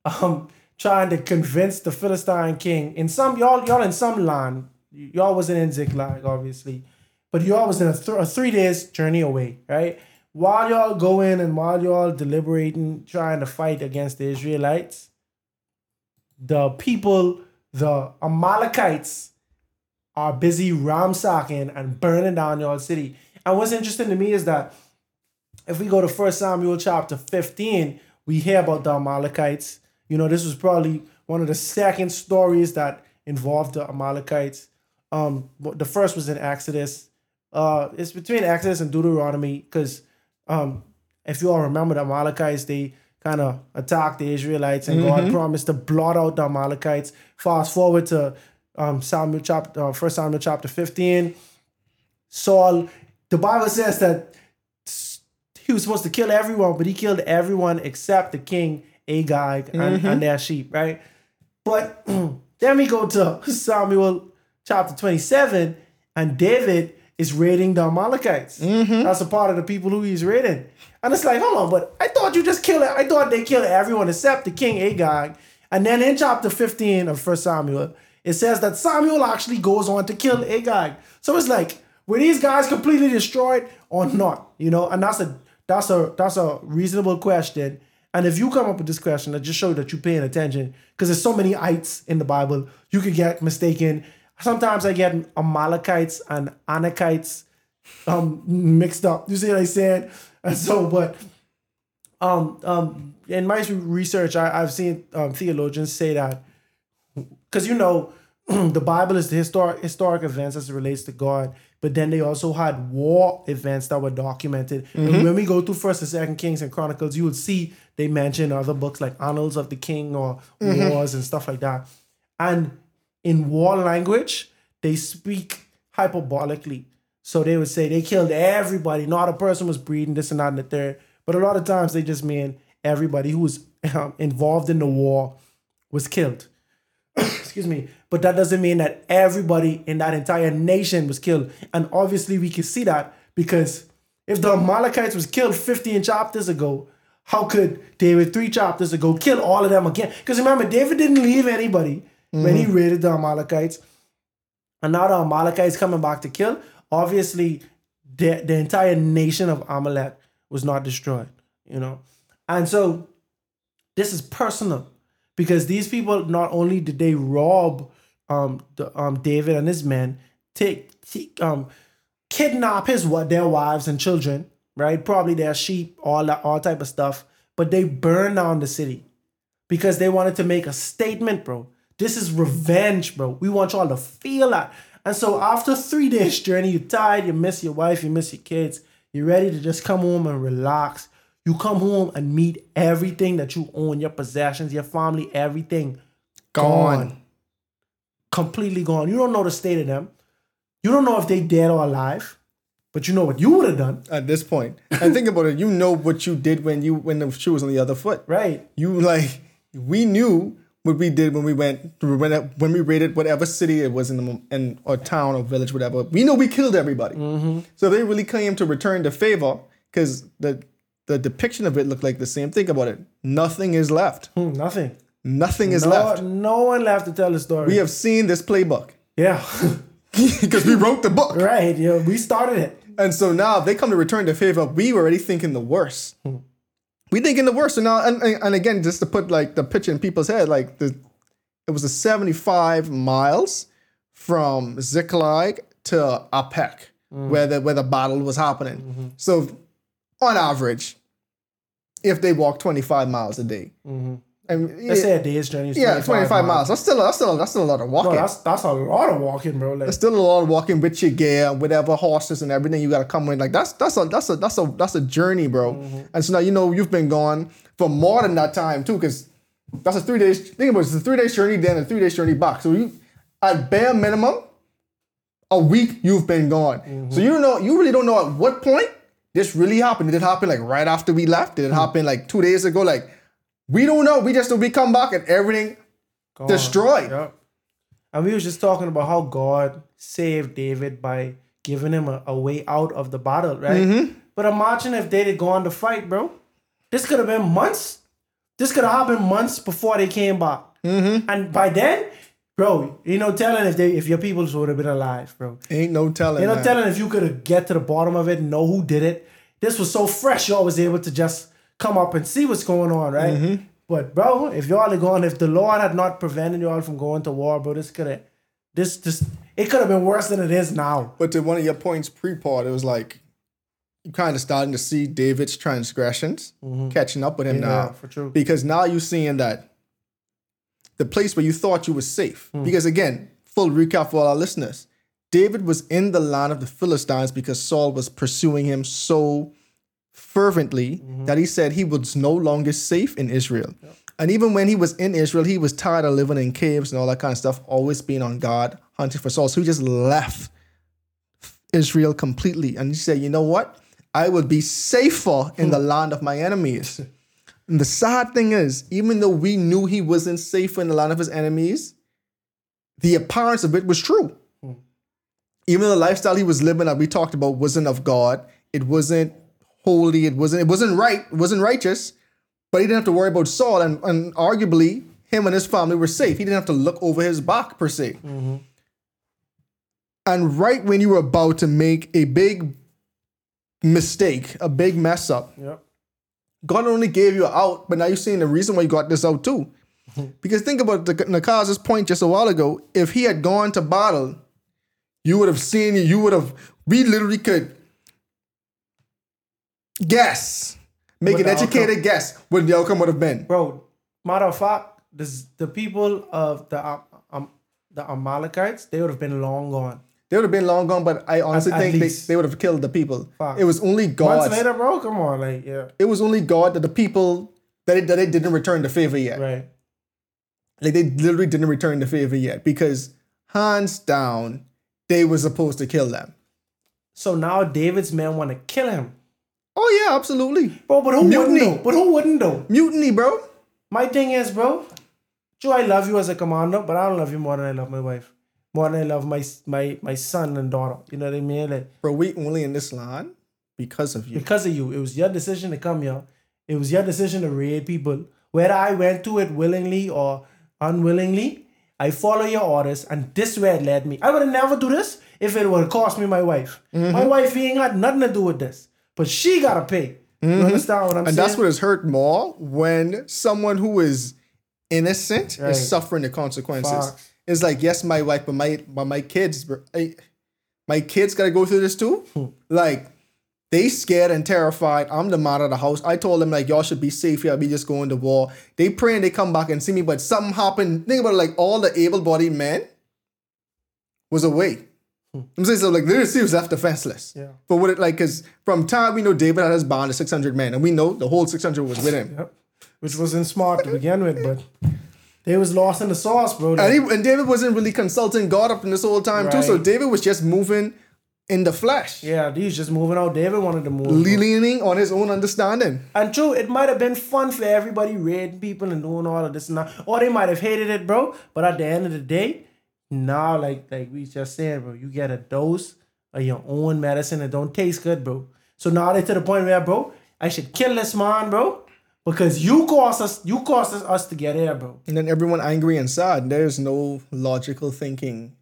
[SPEAKER 3] um trying to convince the philistine king in some y'all y'all in some land y'all wasn't in ziklag obviously but y'all was in a, th- a three days journey away right while y'all go in and while y'all deliberating, trying to fight against the Israelites, the people, the Amalekites, are busy ransacking and burning down your city. And what's interesting to me is that if we go to First Samuel chapter 15, we hear about the Amalekites. You know, this was probably one of the second stories that involved the Amalekites. Um, the first was in Exodus. Uh, it's between Exodus and Deuteronomy because um, if you all remember the Amalekites, they kind of attacked the Israelites, and God promised to blot out the Amalekites. Fast forward to um, Samuel chapter, uh, First Samuel chapter fifteen. Saul, the Bible says that he was supposed to kill everyone, but he killed everyone except the king Agag and, and their sheep, right? But then we go to Samuel chapter 27, and David is raiding the Amalekites. That's a part of the people who he's raiding. And it's like, hold on, but I thought you just killed it. I thought they killed everyone except the king Agag. And then in chapter 15 of First Samuel, it says that Samuel actually goes on to kill Agag. So it's like, were these guys completely destroyed or not? You know, and that's a that's a that's a reasonable question. And if you come up with this question, that just show that you're paying attention, because there's so many ites in the Bible, you could get mistaken. Sometimes I get Amalekites and Anakites um mixed up. You see what I'm saying? And so, but um um in my research, I, I've seen um, theologians say that because you know the Bible is the historic historic events as it relates to God, but then they also had war events that were documented. And when we go through First and Second Kings and Chronicles, you would see they mention other books like Annals of the King or Wars and stuff like that. And in war language, they speak hyperbolically. So they would say they killed everybody. Not a person was breeding this and that and the third. But a lot of times they just mean everybody who was um, involved in the war was killed. Excuse me. But that doesn't mean that everybody in that entire nation was killed. And obviously we can see that because if the Amalekites was killed 15 chapters ago, how could David three chapters ago kill all of them again? Because remember, David didn't leave anybody when he mm-hmm. raided the Amalekites. And now the Amalekites coming back to kill. Obviously, the, the entire nation of Amalek was not destroyed, you know. And so this is personal because these people not only did they rob um the um David and his men, take, take um kidnap his what their wives and children, right? Probably their sheep, all that all type of stuff, but they burned down the city because they wanted to make a statement, bro. This is revenge, bro. We want y'all to feel that. And so after three days journey, you're tired, you miss your wife, you miss your kids, you're ready to just come home and relax. You come home and meet everything that you own, your possessions, your family, everything
[SPEAKER 2] Gone.
[SPEAKER 3] Completely gone. You don't know the state of them. You don't know if they dead or alive, but you know what you would have done.
[SPEAKER 2] At this point. and think about it, you know what you did when you when the shoe was on the other foot.
[SPEAKER 3] Right.
[SPEAKER 2] You like we knew what we did when we went when when we raided whatever city it was in the in or town or village whatever. We know we killed everybody. Mm-hmm. So they really came to return the favor because the the depiction of it looked like the same. Think about it. Nothing is left.
[SPEAKER 3] Hmm, nothing.
[SPEAKER 2] Nothing is
[SPEAKER 3] No,
[SPEAKER 2] left.
[SPEAKER 3] no one left to tell the story.
[SPEAKER 2] We have seen this playbook
[SPEAKER 3] yeah.
[SPEAKER 2] because we wrote the book.
[SPEAKER 3] right. Yeah. We started it.
[SPEAKER 2] And so now if they come to return the favor. We were already thinking the worst. Hmm. We thinking the worst. So now, and, and again, just to put like the picture in people's head, like the it was a 75 miles from Ziklag to Aphek, hmm. where the where the battle was happening. Mm-hmm. So on average, if they walk 25 miles a day, mm-hmm. and
[SPEAKER 3] Let's say a day's journey. is
[SPEAKER 2] yeah, 25 miles. That's still that's still that's still a lot of walking.
[SPEAKER 3] No, that's that's a lot of walking, bro. Like,
[SPEAKER 2] There's still a lot of walking with your gear, whatever horses and everything you gotta come with. Like that's that's a that's a that's a that's a journey, bro. Mm-hmm. And so now you know you've been gone for more than that time too, because that's a three days. Think about it, it's a three days journey, then a three days journey back. So you, at bare minimum, a week you've been gone. Mm-hmm. So you don't know, you really don't know at what point this really happened. Did it happen like right after we left? Did it happen like two days ago? Like we don't know. We just we come back and everything destroyed.
[SPEAKER 3] Yep. And we was just talking about how God saved David by giving him a, a way out of the battle, right?
[SPEAKER 2] Mm-hmm.
[SPEAKER 3] But imagine if they did go on to fight, bro. This could have been months. This could have happened months before they came back.
[SPEAKER 2] Mm-hmm.
[SPEAKER 3] And by then, bro, you know, telling if they if your peoples would have been alive, bro.
[SPEAKER 2] Ain't no telling.
[SPEAKER 3] You know,
[SPEAKER 2] man.
[SPEAKER 3] telling if you could have get to the bottom of it, and know who did it. this was so fresh, y'all was able to just come up and see what's going on, right?
[SPEAKER 2] Mm-hmm.
[SPEAKER 3] But bro, if y'all are gone, if the Lord had not prevented y'all from going to war, bro, this could have, this just, it could have been worse than it is now.
[SPEAKER 2] But to one of your points pre-part, it was like you kind of starting to see David's transgressions catching up with him
[SPEAKER 3] Yeah,
[SPEAKER 2] now.
[SPEAKER 3] for true.
[SPEAKER 2] Because now you're seeing that the place where you thought you were safe. Hmm. Because again, full recap for all our listeners. David was in the land of the Philistines because Saul was pursuing him so fervently mm-hmm. that he said he was no longer safe in Israel. And even when he was in Israel, he was tired of living in caves and all that kind of stuff, always being on guard, hunting for Saul. So he just left Israel completely. And he said, you know what? I will be safer in the hmm. land of my enemies. And the sad thing is, even though we knew he wasn't safe in the land of his enemies, the appearance of it was true. Hmm. Even the lifestyle he was living that we talked about wasn't of God, it wasn't holy, it wasn't, it wasn't right, it wasn't righteous, but he didn't have to worry about Saul, and, and arguably him and his family were safe. He didn't have to look over his back per se. Mm-hmm. And right when you were about to make a big mistake, a big mess up,
[SPEAKER 3] Yep.
[SPEAKER 2] God only gave you out, but now you're seeing the reason why you got this out too. Because think about the Nakaz's point just a while ago. If he had gone to battle, you would have seen, you would have, we literally could guess, make
[SPEAKER 3] What
[SPEAKER 2] an educated guess what the outcome would have been.
[SPEAKER 3] Bro, matter of fact, this, the people of the um, the Amalekites, they would have been long gone.
[SPEAKER 2] They would have been long gone, but I honestly
[SPEAKER 3] At- at
[SPEAKER 2] think they, they would have killed the people.
[SPEAKER 3] Facts.
[SPEAKER 2] It was only God.
[SPEAKER 3] Months later, bro, come on, like yeah,
[SPEAKER 2] It was only God that the people that it, that it didn't return the favor yet.
[SPEAKER 3] right.
[SPEAKER 2] Like they literally didn't return the favor yet because hands down, they were supposed to kill them.
[SPEAKER 3] So now David's men want to kill him,
[SPEAKER 2] Oh yeah, absolutely.
[SPEAKER 3] bro. But who
[SPEAKER 2] Mutiny.
[SPEAKER 3] wouldn't though? But who wouldn't though?
[SPEAKER 2] Mutiny, bro.
[SPEAKER 3] My thing is, bro, Joe, I love you as a commander, but I don't love you more than I love my wife, more than I love my my my son and daughter. You know what I mean? Like
[SPEAKER 2] Bro, we only in this line because of you.
[SPEAKER 3] because of you, it was your decision to come here. It was your decision to raid people. Whether I went to it willingly or unwillingly, I follow your orders, and this way it led me. I would have never do this if it would cost me my wife.
[SPEAKER 2] Mm-hmm.
[SPEAKER 3] My wife ain't got nothing to do with this, but she gotta pay. You understand what I'm
[SPEAKER 2] Mm-hmm. And that's what has hurt more when someone who is innocent
[SPEAKER 3] Right.
[SPEAKER 2] is suffering the consequences.
[SPEAKER 3] Facts.
[SPEAKER 2] It's like, yes, my wife, but my but my kids, I- my kids gotta go through this too.
[SPEAKER 3] Hmm.
[SPEAKER 2] Like, they scared and terrified. I'm the man of the house. I told them like y'all should be safe here. We just going to war. They pray and they come back and see me, but something happened. Think about it, like all the able-bodied men was away. I'm saying so like literally was left defenseless.
[SPEAKER 3] Yeah.
[SPEAKER 2] But what it like because from time we know David had his bond of 600 men, and we know the whole 600 was with him.
[SPEAKER 3] Yep. Which wasn't smart to begin with, but they was lost in the sauce, bro.
[SPEAKER 2] And, he, and David wasn't really consulting God up in this whole time too. So David was just moving in the flesh,
[SPEAKER 3] yeah, he was just moving out. David wanted to move.
[SPEAKER 2] leaning on his own understanding.
[SPEAKER 3] And true, it might have been fun for everybody reading people and doing all of this and that. Or they might have hated it, bro. But at the end of the day, now like like we just said, bro, you get a dose of your own medicine that don't taste good, bro. So now they to the point where, bro, I should kill this man, bro. Because you caused us you caused us, us to get here, bro.
[SPEAKER 2] And then everyone angry and sad. There's no logical thinking,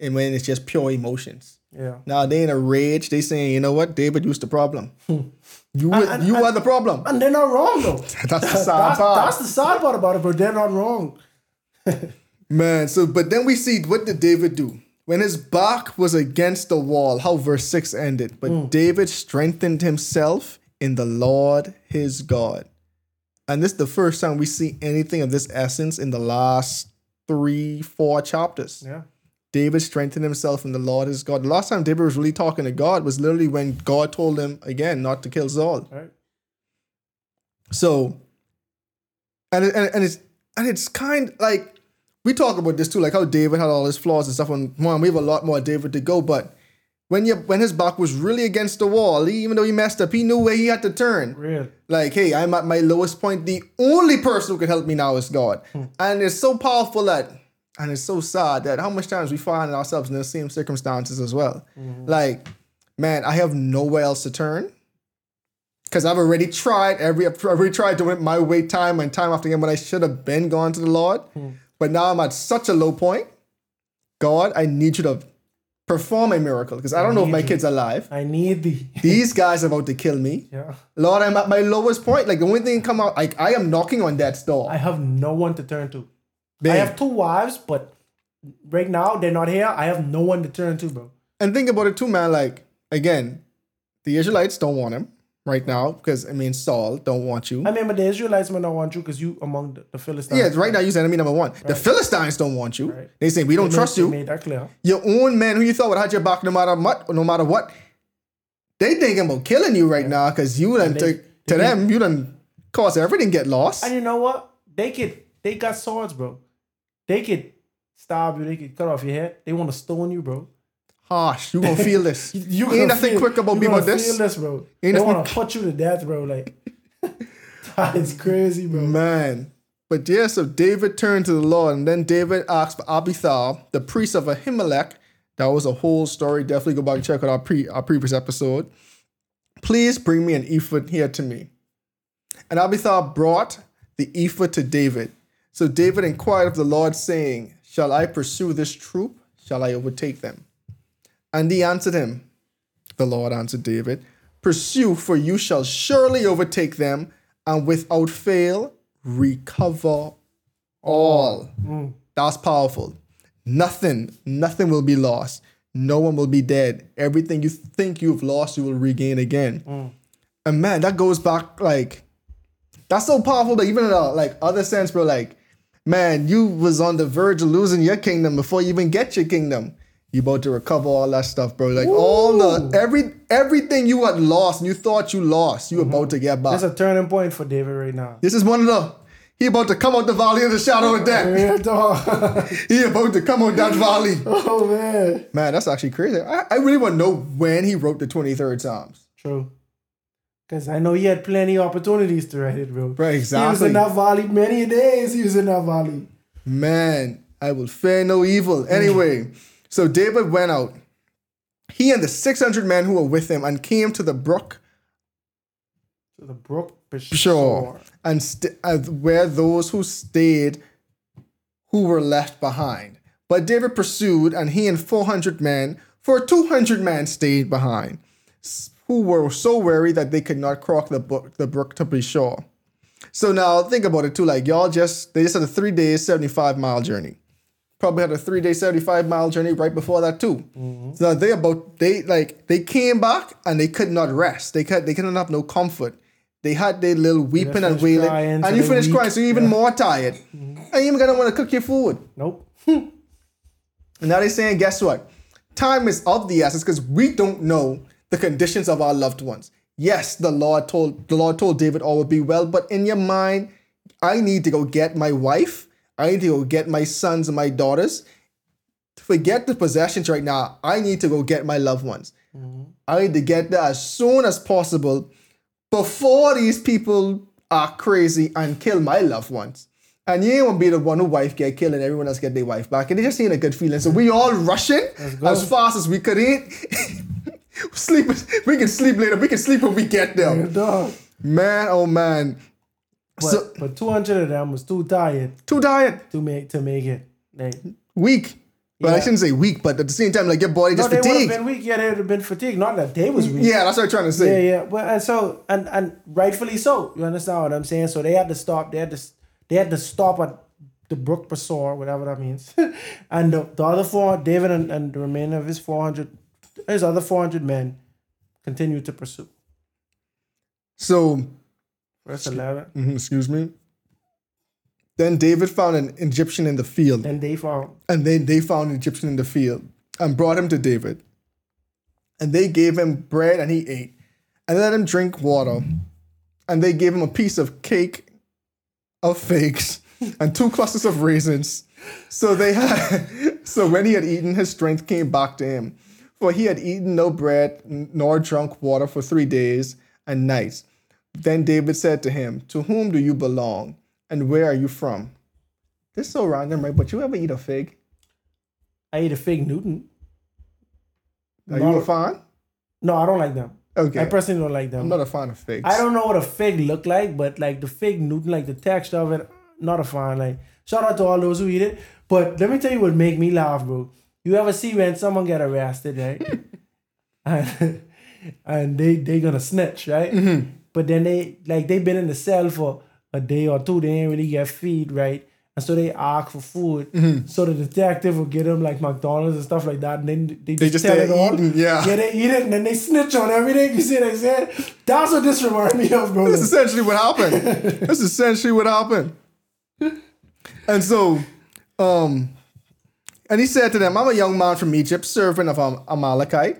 [SPEAKER 2] and when it's just pure emotions.
[SPEAKER 3] Yeah.
[SPEAKER 2] Now they in a rage. They saying, you know what, David, you's the problem. Hmm. You were- you are the problem.
[SPEAKER 3] And they're not wrong though.
[SPEAKER 2] That's the sad
[SPEAKER 3] That's,
[SPEAKER 2] part.
[SPEAKER 3] that's the sad part about it, bro. They're not wrong.
[SPEAKER 2] Man, so but then we see what did David do? When his back was against the wall, how verse 6 ended. But hmm. David strengthened himself in the Lord his God. And this is the first time we see anything of this essence in the last three, four chapters.
[SPEAKER 3] Yeah.
[SPEAKER 2] David strengthened himself in the Lord his God. The last time David was really talking to God was literally when God told him again not to kill Saul.
[SPEAKER 3] Right.
[SPEAKER 2] So, and it, and, and it's and it's kind like we talk about this too, like how David had all his flaws and stuff. And man, we have a lot more David to go. But when you when his back was really against the wall, he, even though he messed up, he knew where he had to turn.
[SPEAKER 3] Real.
[SPEAKER 2] Like, hey, I'm at my lowest point. The only person who can help me now is God. Hmm. And it's so powerful that, and it's so sad that how much times we find ourselves in the same circumstances as well. Mm-hmm. Like, man, I have nowhere else to turn. Because I've already tried every, I've already tried doing it my way time and time after again when I should have been gone to the Lord. Hmm. But now I'm at such a low point. God, I need you to perform a miracle because I don't know if my
[SPEAKER 3] you.
[SPEAKER 2] kid's alive.
[SPEAKER 3] I need the.
[SPEAKER 2] These guys are about to kill me.
[SPEAKER 3] yeah.
[SPEAKER 2] Lord, I'm at my lowest point. Like the only thing come out, like I am knocking on death's door.
[SPEAKER 3] I have no one to turn to.
[SPEAKER 2] Babe.
[SPEAKER 3] I have two wives, but right now they're not here. I have no one to turn to, bro.
[SPEAKER 2] And think about it too, man. Like again, the Israelites don't want him right now because I mean Saul don't want you.
[SPEAKER 3] I mean, but the Israelites might not want you because you among the, the Philistines.
[SPEAKER 2] yeah, right now you're enemy number one. The Philistines don't want you.
[SPEAKER 3] Right.
[SPEAKER 2] They say we don't
[SPEAKER 3] They
[SPEAKER 2] trust
[SPEAKER 3] made,
[SPEAKER 2] you.
[SPEAKER 3] Made that clear.
[SPEAKER 2] Your own men who you thought would have your back no matter what, no matter what. They thinking about killing you right now because you done
[SPEAKER 3] they-
[SPEAKER 2] to, to
[SPEAKER 3] they-
[SPEAKER 2] them you done cause everything get lost.
[SPEAKER 3] And you know what? They could. They got swords, bro. They could stab you. They could cut off your head. They want to stone you, bro.
[SPEAKER 2] Harsh, you gonna feel this.
[SPEAKER 3] You
[SPEAKER 2] Ain't nothing
[SPEAKER 3] feel-
[SPEAKER 2] quick about being about this.
[SPEAKER 3] Feel this, bro.
[SPEAKER 2] Ain't
[SPEAKER 3] they to put you to death, bro. Like that is crazy, bro.
[SPEAKER 2] Man. But yeah, so David turned to the Lord, and then David asked for Abiathar, the priest of Ahimelech. That was a whole story. Definitely go back and check out our, pre- our previous episode. Please bring me an ephod here to me. And Abiathar brought the ephod to David. So David inquired of the Lord, saying, Shall I pursue this troop? Shall I overtake them? And he answered him, The Lord answered David, Pursue, for you shall surely overtake them, and without fail recover all. Mm. That's powerful. Nothing, nothing will be lost. No one will be dead. Everything you think you've lost, you will regain again. Mm. And man, that goes back like that's so powerful. But even in a like other sense, bro, like man, you was on the verge of losing your kingdom before you even get your kingdom. You about to recover all that stuff, bro. Like all the every everything you had lost and you thought you lost, you mm-hmm. about to get back.
[SPEAKER 3] That's a turning point for David right now.
[SPEAKER 2] this is one of the he about to come out the valley of the shadow of death. He about to come out that valley.
[SPEAKER 3] oh man.
[SPEAKER 2] Man, that's actually crazy. I, I really want to know when he wrote the 23rd Psalms.
[SPEAKER 3] True. Because I know he had plenty of opportunities to write it, bro.
[SPEAKER 2] Right,
[SPEAKER 3] He was
[SPEAKER 2] exactly.
[SPEAKER 3] in that valley many days. He was in that valley.
[SPEAKER 2] Man, I will fear no evil. Anyway, so David went out, he and the 600 men who were with him, and came to the brook
[SPEAKER 3] To the brook
[SPEAKER 2] shore, and st- uh, where those who stayed, who were left behind. But David pursued, and he and 400 men, for 200 men stayed behind, who were so weary that they could not cross the, brook, the brook to be shore. So now think about it too. Like y'all just they just had a three days, 75 mile journey. Probably had a three day, 75 mile journey right before that too. So they about they like they came back and they could not rest. They could they couldn't have no comfort. They had their little weeping and wailing, and you
[SPEAKER 3] weak.
[SPEAKER 2] crying, so you're even more tired. And you even gonna want to cook your food.
[SPEAKER 3] Nope.
[SPEAKER 2] And now they're saying, guess what? Time is of the essence because we don't know the conditions of our loved ones. Yes, the Lord told the Lord told David all would be well, but in your mind, I need to go get my wife. I need to go get my sons and my daughters. Forget the possessions right now. I need to go get my loved ones. I need to get there as soon as possible before these people are crazy and kill my loved ones. And you ain't to be the one who wife get killed and everyone else get their wife back. And it just ain't a good feeling. So we all rushing as fast as we could eat. sleep. We can sleep later. We can sleep when we get there. Man, oh man.
[SPEAKER 3] But,
[SPEAKER 2] so
[SPEAKER 3] but 200 of them was too tired
[SPEAKER 2] too tired.
[SPEAKER 3] to make to make it. Like,
[SPEAKER 2] Weak. But I shouldn't say weak, but at the same time, like your body
[SPEAKER 3] no,
[SPEAKER 2] just
[SPEAKER 3] they would have
[SPEAKER 2] fatigued.
[SPEAKER 3] been weak. Yeah, they would have been fatigued. Not that they was weak.
[SPEAKER 2] Yeah, that's what I'm trying to say.
[SPEAKER 3] yeah. Yeah. But and so and and rightfully so. You understand what I'm saying? So they had to stop. They had to they had to stop at the Brook Besor, whatever that means. and the, the other four, David and, and the remainder of his four hundred, his other four hundred men, continued to pursue.
[SPEAKER 2] So
[SPEAKER 3] Verse eleven.
[SPEAKER 2] Mhm, excuse me. Then David found an Egyptian in the field,
[SPEAKER 3] Then they found
[SPEAKER 2] and then they found an Egyptian in the field and brought him to David. And they gave him bread and he ate, and let him drink water. And they gave him a piece of cake of figs and two clusters of raisins. So they had so when he had eaten, his strength came back to him. For he had eaten no bread nor drunk water for three days and nights. Then David said to him, To whom do you belong? And where are you from? This is so random, right? But you ever eat a fig?
[SPEAKER 3] I ate a fig Newton.
[SPEAKER 2] Are you a fan?
[SPEAKER 3] No, I don't like them.
[SPEAKER 2] Okay.
[SPEAKER 3] I personally don't like them.
[SPEAKER 2] I'm not a fan of figs.
[SPEAKER 3] I don't know what a fig look like, but like the fig Newton, like the texture of it, not a fan. Like shout out to all those who eat it. But let me tell you what make me laugh, bro. You ever see when someone get arrested, right? and and they they gonna snitch, right?
[SPEAKER 2] Mm-hmm.
[SPEAKER 3] But then they like they've been in the cell for a day or two. They ain't really get feed, right? And so they ask for food.
[SPEAKER 2] Mm-hmm.
[SPEAKER 3] So the detective will get them like McDonald's and stuff like that. And then they just,
[SPEAKER 2] just
[SPEAKER 3] tell it all.
[SPEAKER 2] eating, yeah.
[SPEAKER 3] Yeah, they eat it and then they snitch on everything. You see what I'm saying? That's what this remind me of, bro.
[SPEAKER 2] That's essentially what happened. That's essentially what happened. And so, um, and he said to them, I'm a young man from Egypt, servant of Am- Amalekite,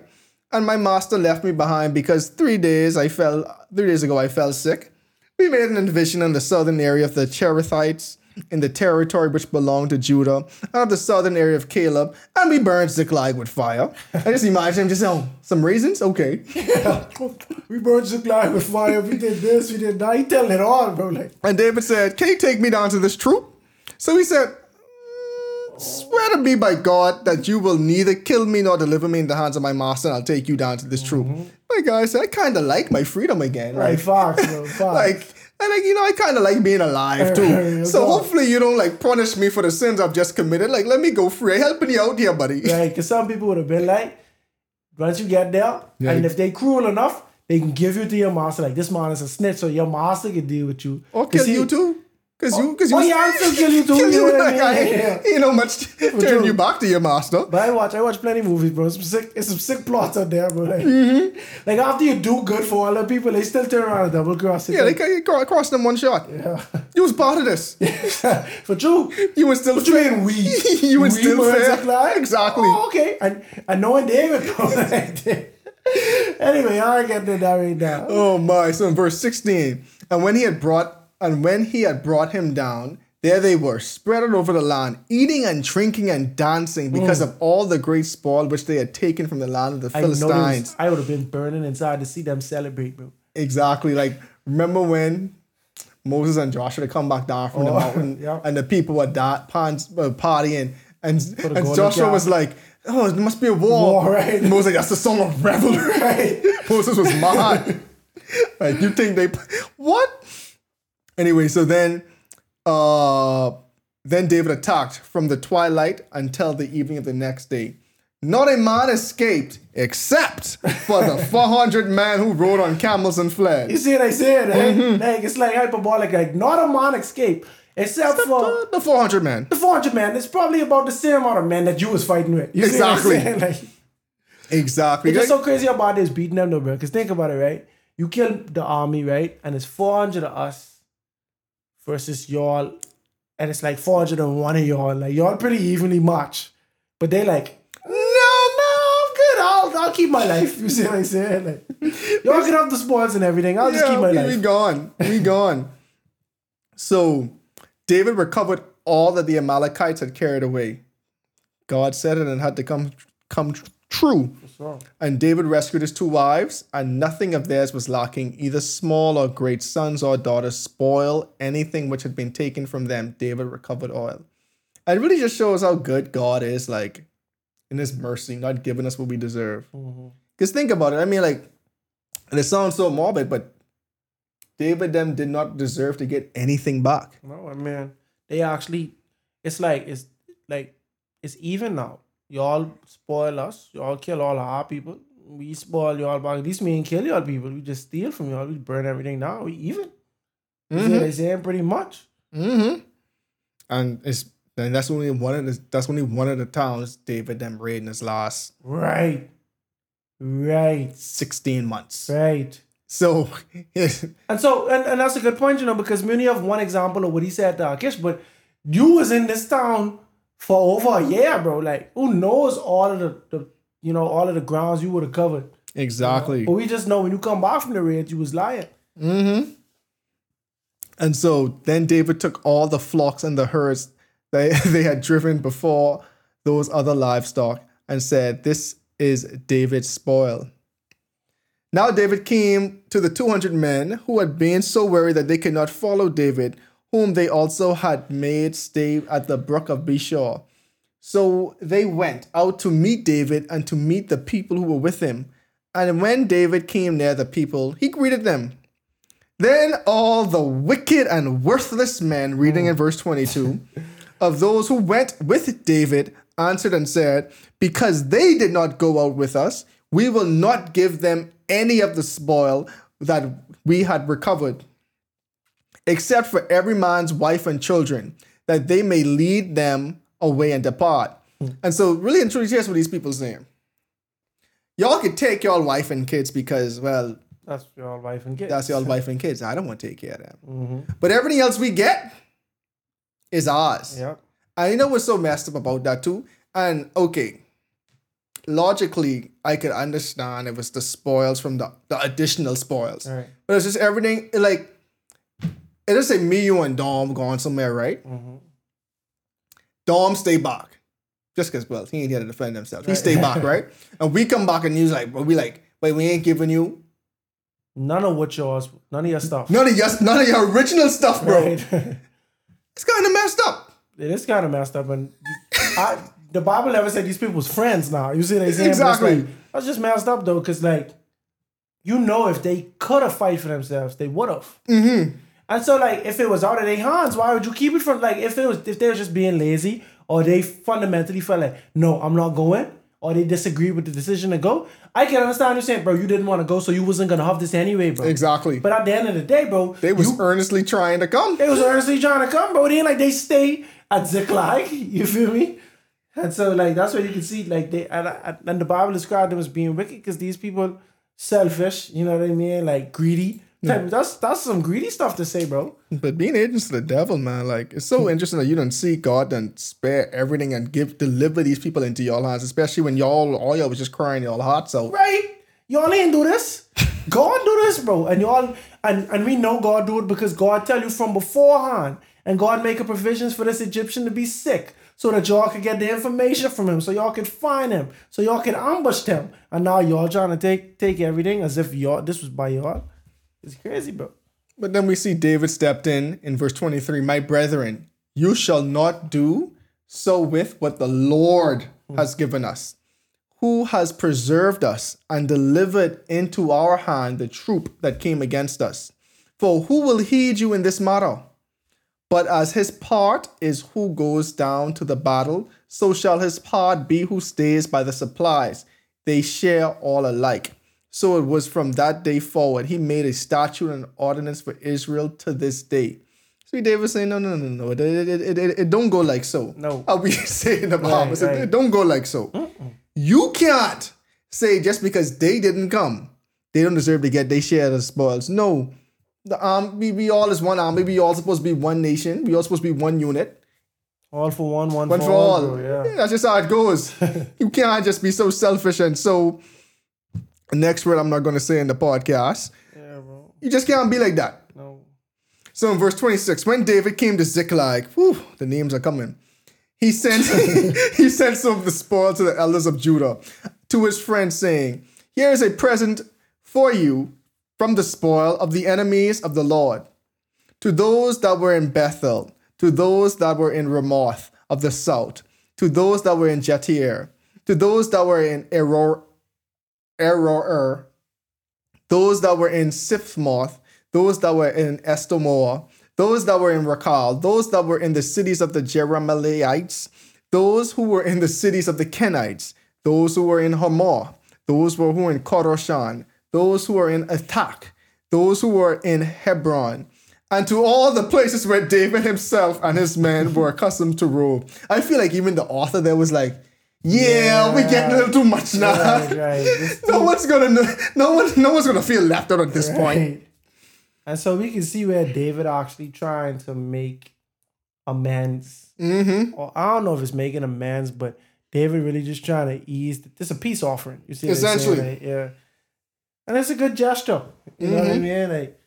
[SPEAKER 2] and my master left me behind because three days I fell three days ago I fell sick. We made an division in the southern area of the Cherethites in the territory which belonged to Judah, and of the southern area of Caleb, and we burned Ziklag with fire. I just imagine him just oh, some raisins? Okay. Yeah.
[SPEAKER 3] we burned Ziklag with fire. We did this. We did that. He telling it all, bro. Like,
[SPEAKER 2] And David said, Can you take me down to this troop? So he said, "Mm, Swear to me by God that you will neither kill me nor deliver me in the hands of my master, and I'll take you down to this troop. My guy said, I kind of like my freedom again.
[SPEAKER 3] right,
[SPEAKER 2] Right?
[SPEAKER 3] Fox, bro. Fox.
[SPEAKER 2] Like, and like, you know, I kind of like being alive too. So hopefully you don't like punish me for the sins I've just committed. Like, let me go free. I'm helping you out here, buddy.
[SPEAKER 3] Right, because some people would have been like, once you get there,
[SPEAKER 2] Yeah.
[SPEAKER 3] and if they cruel enough, they can give you to your master. Like this man is a snitch, so your master can deal with you.
[SPEAKER 2] Or kill
[SPEAKER 3] he-
[SPEAKER 2] you too. Cause you, cause you,
[SPEAKER 3] oh, yeah, I'll still kill you too, you
[SPEAKER 2] you.
[SPEAKER 3] know
[SPEAKER 2] Like, I
[SPEAKER 3] mean?
[SPEAKER 2] ain't, ain't no much turn
[SPEAKER 3] true.
[SPEAKER 2] you back to your master.
[SPEAKER 3] But I watch, I watch plenty of movies, bro. Some sick, it's some sick plots out there, bro. Like,
[SPEAKER 2] Mm-hmm.
[SPEAKER 3] like after you do good for other people, they still turn around and double cross it.
[SPEAKER 2] Yeah, they can cross them one shot. Yeah, you was part of this.
[SPEAKER 3] for true.
[SPEAKER 2] You were still
[SPEAKER 3] What you mean we?
[SPEAKER 2] you were still fair.
[SPEAKER 3] Ziklag?
[SPEAKER 2] Exactly.
[SPEAKER 3] Oh, okay. And and knowing David, bro. anyway, I get to that right now.
[SPEAKER 2] Oh my! So in verse sixteen, and when he had brought and when he had brought him down, there they were, spread out over the land, eating and drinking and dancing because of all the great spoil which they had taken from the land of the
[SPEAKER 3] Mm. I
[SPEAKER 2] Philistines.
[SPEAKER 3] I would have been burning inside to see them celebrate, bro.
[SPEAKER 2] Exactly. Like remember when Moses and Joshua had come back down from the
[SPEAKER 3] Oh,
[SPEAKER 2] mountain,
[SPEAKER 3] yeah.
[SPEAKER 2] and the people were da- pans- uh, partying, and,
[SPEAKER 3] the
[SPEAKER 2] and Joshua was like, "Oh, it must be a war."
[SPEAKER 3] War, right?
[SPEAKER 2] Moses, like, that's the song of revelry.
[SPEAKER 3] Right.
[SPEAKER 2] Moses was mad. like you think they what? Anyway, so then uh then David attacked from the twilight until the evening of the next day. Not a man escaped except for the 400 men who rode on camels and fled.
[SPEAKER 3] You see what I said? Right?
[SPEAKER 2] Mm-hmm.
[SPEAKER 3] Like it's like hyperbolic. Like not a man escaped except for
[SPEAKER 2] Uh, the 400 men.
[SPEAKER 3] the 400 men. It's probably about the same amount of men that you was fighting with. You
[SPEAKER 2] Exactly.
[SPEAKER 3] Like,
[SPEAKER 2] Exactly.
[SPEAKER 3] it's just
[SPEAKER 2] Like,
[SPEAKER 3] so crazy about this beating them though, bro. Because think about it, right? You kill the army, right? And it's 400 of us versus y'all, and it's like 401 of y'all. Like y'all pretty evenly matched, but they like. No, no, I'm good. I'll, I'll keep my life. You see what I'm saying? Like, y'all can have the spoils and everything. I'll just
[SPEAKER 2] yeah,
[SPEAKER 3] keep my
[SPEAKER 2] we,
[SPEAKER 3] life.
[SPEAKER 2] we gone. We gone. So David recovered all that the Amalekites had carried away. God said it and had to come come true. And David rescued his two wives, and nothing of theirs was lacking, either small or great, sons or daughters, spoil, anything which had been taken from them. David recovered all. And it really just shows how good God is, like in His mercy, not giving us what we deserve. Mm-hmm. Because think about it. I mean, like, and it sounds so morbid, but David them did not deserve to get anything back.
[SPEAKER 3] No, man. They actually, it's like it's like it's even now. Y'all spoil us. Y'all kill all our people. We spoil y'all back. At least we ain't kill y'all people. We just steal from y'all. We burn everything down. We even. You see what I'm saying? Pretty much.
[SPEAKER 2] Mm-hmm. And it's and that's only one of the that's only one of the towns David them raided in his last
[SPEAKER 3] Right. Right.
[SPEAKER 2] sixteen months.
[SPEAKER 3] Right.
[SPEAKER 2] So
[SPEAKER 3] And so, and, and that's a good point, you know, because we only have one example of what he said to Achish, but you was in this town for over a year, bro. Like, who knows all of the, the you know, all of the grounds you would have covered.
[SPEAKER 2] exactly.
[SPEAKER 3] But we just know when you come back from the raid, you was lying.
[SPEAKER 2] Mm-hmm. And so then David took all the flocks and the herds they, they had driven before those other livestock and said, This is David's spoil. Now David came to the 200 men who had been so weary that they could not follow David, whom they also had made stay at the brook of Besor. So they went out to meet David and to meet the people who were with him. And when David came near the people, he greeted them. Then all the wicked and worthless men, reading in verse 22, of those who went with David answered and said, Because they did not go out with us, we will not give them any of the spoil that we had recovered, except for every man's wife and children, that they may lead them away and depart. Hmm. And so, really and truly, here's what these people saying. Y'all could take your wife and kids because, well,
[SPEAKER 3] That's your wife and kids.
[SPEAKER 2] that's your wife and kids. I don't want to take care of them. Mm-hmm. But everything else we get is ours.
[SPEAKER 3] Yep.
[SPEAKER 2] And you know what's so messed up about that too? And okay, logically, I could understand it was the spoils from the, the additional spoils.
[SPEAKER 3] Right.
[SPEAKER 2] But it's just everything like it just say me, you, and Dom going somewhere, right? Dom stay back. Just because, well, he ain't here to defend himself. He stay back, right? And we come back and he's like, but we like, wait, we ain't giving you
[SPEAKER 3] None of what yours, none of your stuff.
[SPEAKER 2] none of your none of your original stuff, bro.
[SPEAKER 3] Right?
[SPEAKER 2] It's kind of messed up.
[SPEAKER 3] it is kind of messed up, and I, the Bible never said these people's friends. Now you see, they saying
[SPEAKER 2] Exactly.
[SPEAKER 3] Like, that's just messed up though, because like, you know, if they could have fight for themselves, they would have. Mm-hmm. And so, like, if it was out of their hands, why would you keep it from? Like, if it was, if they were just being lazy, or they fundamentally felt like, no, I'm not going, or they disagree with the decision to go, I can understand you saying, bro, you didn't want to go, so you wasn't gonna have this anyway, bro.
[SPEAKER 2] Exactly.
[SPEAKER 3] But at the end of the day, bro,
[SPEAKER 2] They was
[SPEAKER 3] you-
[SPEAKER 2] earnestly trying to come.
[SPEAKER 3] they was earnestly trying to come, bro. They like they stay at Ziklag. You feel me? And so like that's where you can see like they and, and the Bible described them as being wicked because these people selfish. You know what I mean? Like greedy. That's that's some greedy stuff to say, bro.
[SPEAKER 2] But being agents of the devil, man, like it's so hmm. interesting that you don't see God and spare everything and give deliver these people into your hands, especially when y'all all y'all was just crying y'all hearts out.
[SPEAKER 3] Right? Y'all ain't do this. God do this, bro. And y'all and and we know God do it because God tell you from beforehand. And God make a provisions for this Egyptian to be sick. So that y'all could get the information from him. So y'all could find him. So y'all could ambush him. And now y'all trying to take take everything as if y'all this was by y'all. It's crazy, bro.
[SPEAKER 2] But then we see David stepped in in verse 23 My brethren, you shall not do so with what the Lord has given us, who has preserved us and delivered into our hand the troop that came against us. For who will heed you in this matter? But as his part is who goes down to the battle, so shall his part be who stays by the supplies. They share all alike. So it was from that day forward. He made a statute and ordinance for Israel to this day. See, David saying, no, no, no, no, it, it, it, it, don't go like so.
[SPEAKER 3] No.
[SPEAKER 2] How we say in the Bible, it, don't go like so. You can't say just because they didn't come, they don't deserve to get their share of the spoils. No, the arm, we, we all is one army. We all supposed to be one nation. We all supposed to be one unit.
[SPEAKER 3] All for one, one,
[SPEAKER 2] One
[SPEAKER 3] for, all. yeah.
[SPEAKER 2] That's just how it goes. you can't just be so selfish and so. Next word I'm not going to say in the podcast.
[SPEAKER 3] Yeah, bro.
[SPEAKER 2] You just can't be like that.
[SPEAKER 3] No.
[SPEAKER 2] So in verse 26, when David came to Ziklag, whew, the names are coming. He sent he sent some of the spoil to the elders of Judah, to his friends, saying, Here is a present for you from the spoil of the enemies of the Lord. To those that were in Bethel, to those that were in Ramoth of the south, to those that were in Jattir, to those that were in Eror, Eror, those that were in Siphmoth, those that were in Eshtemoa, those that were in Racal, those that were in the cities of the Jerahmeelites, those who were in the cities of the Kenites, those who were in Hamor, those who were in Chorashan, those who were in Athach, those who were in Hebron, and to all the places where David himself and his men were accustomed to rule. I feel like even the author there was like, yeah, we're getting a little too much now.
[SPEAKER 3] Right, right.
[SPEAKER 2] No one's gonna no one no one's gonna feel left out at this point.
[SPEAKER 3] And so we can see where David actually trying to make amends.
[SPEAKER 2] Mm-hmm.
[SPEAKER 3] Or I don't know if it's making amends, but David really just trying to ease. This a peace offering. You see?
[SPEAKER 2] Essentially.
[SPEAKER 3] Like, yeah. And it's a good gesture. You know what I
[SPEAKER 2] Mhm.
[SPEAKER 3] mean? Like,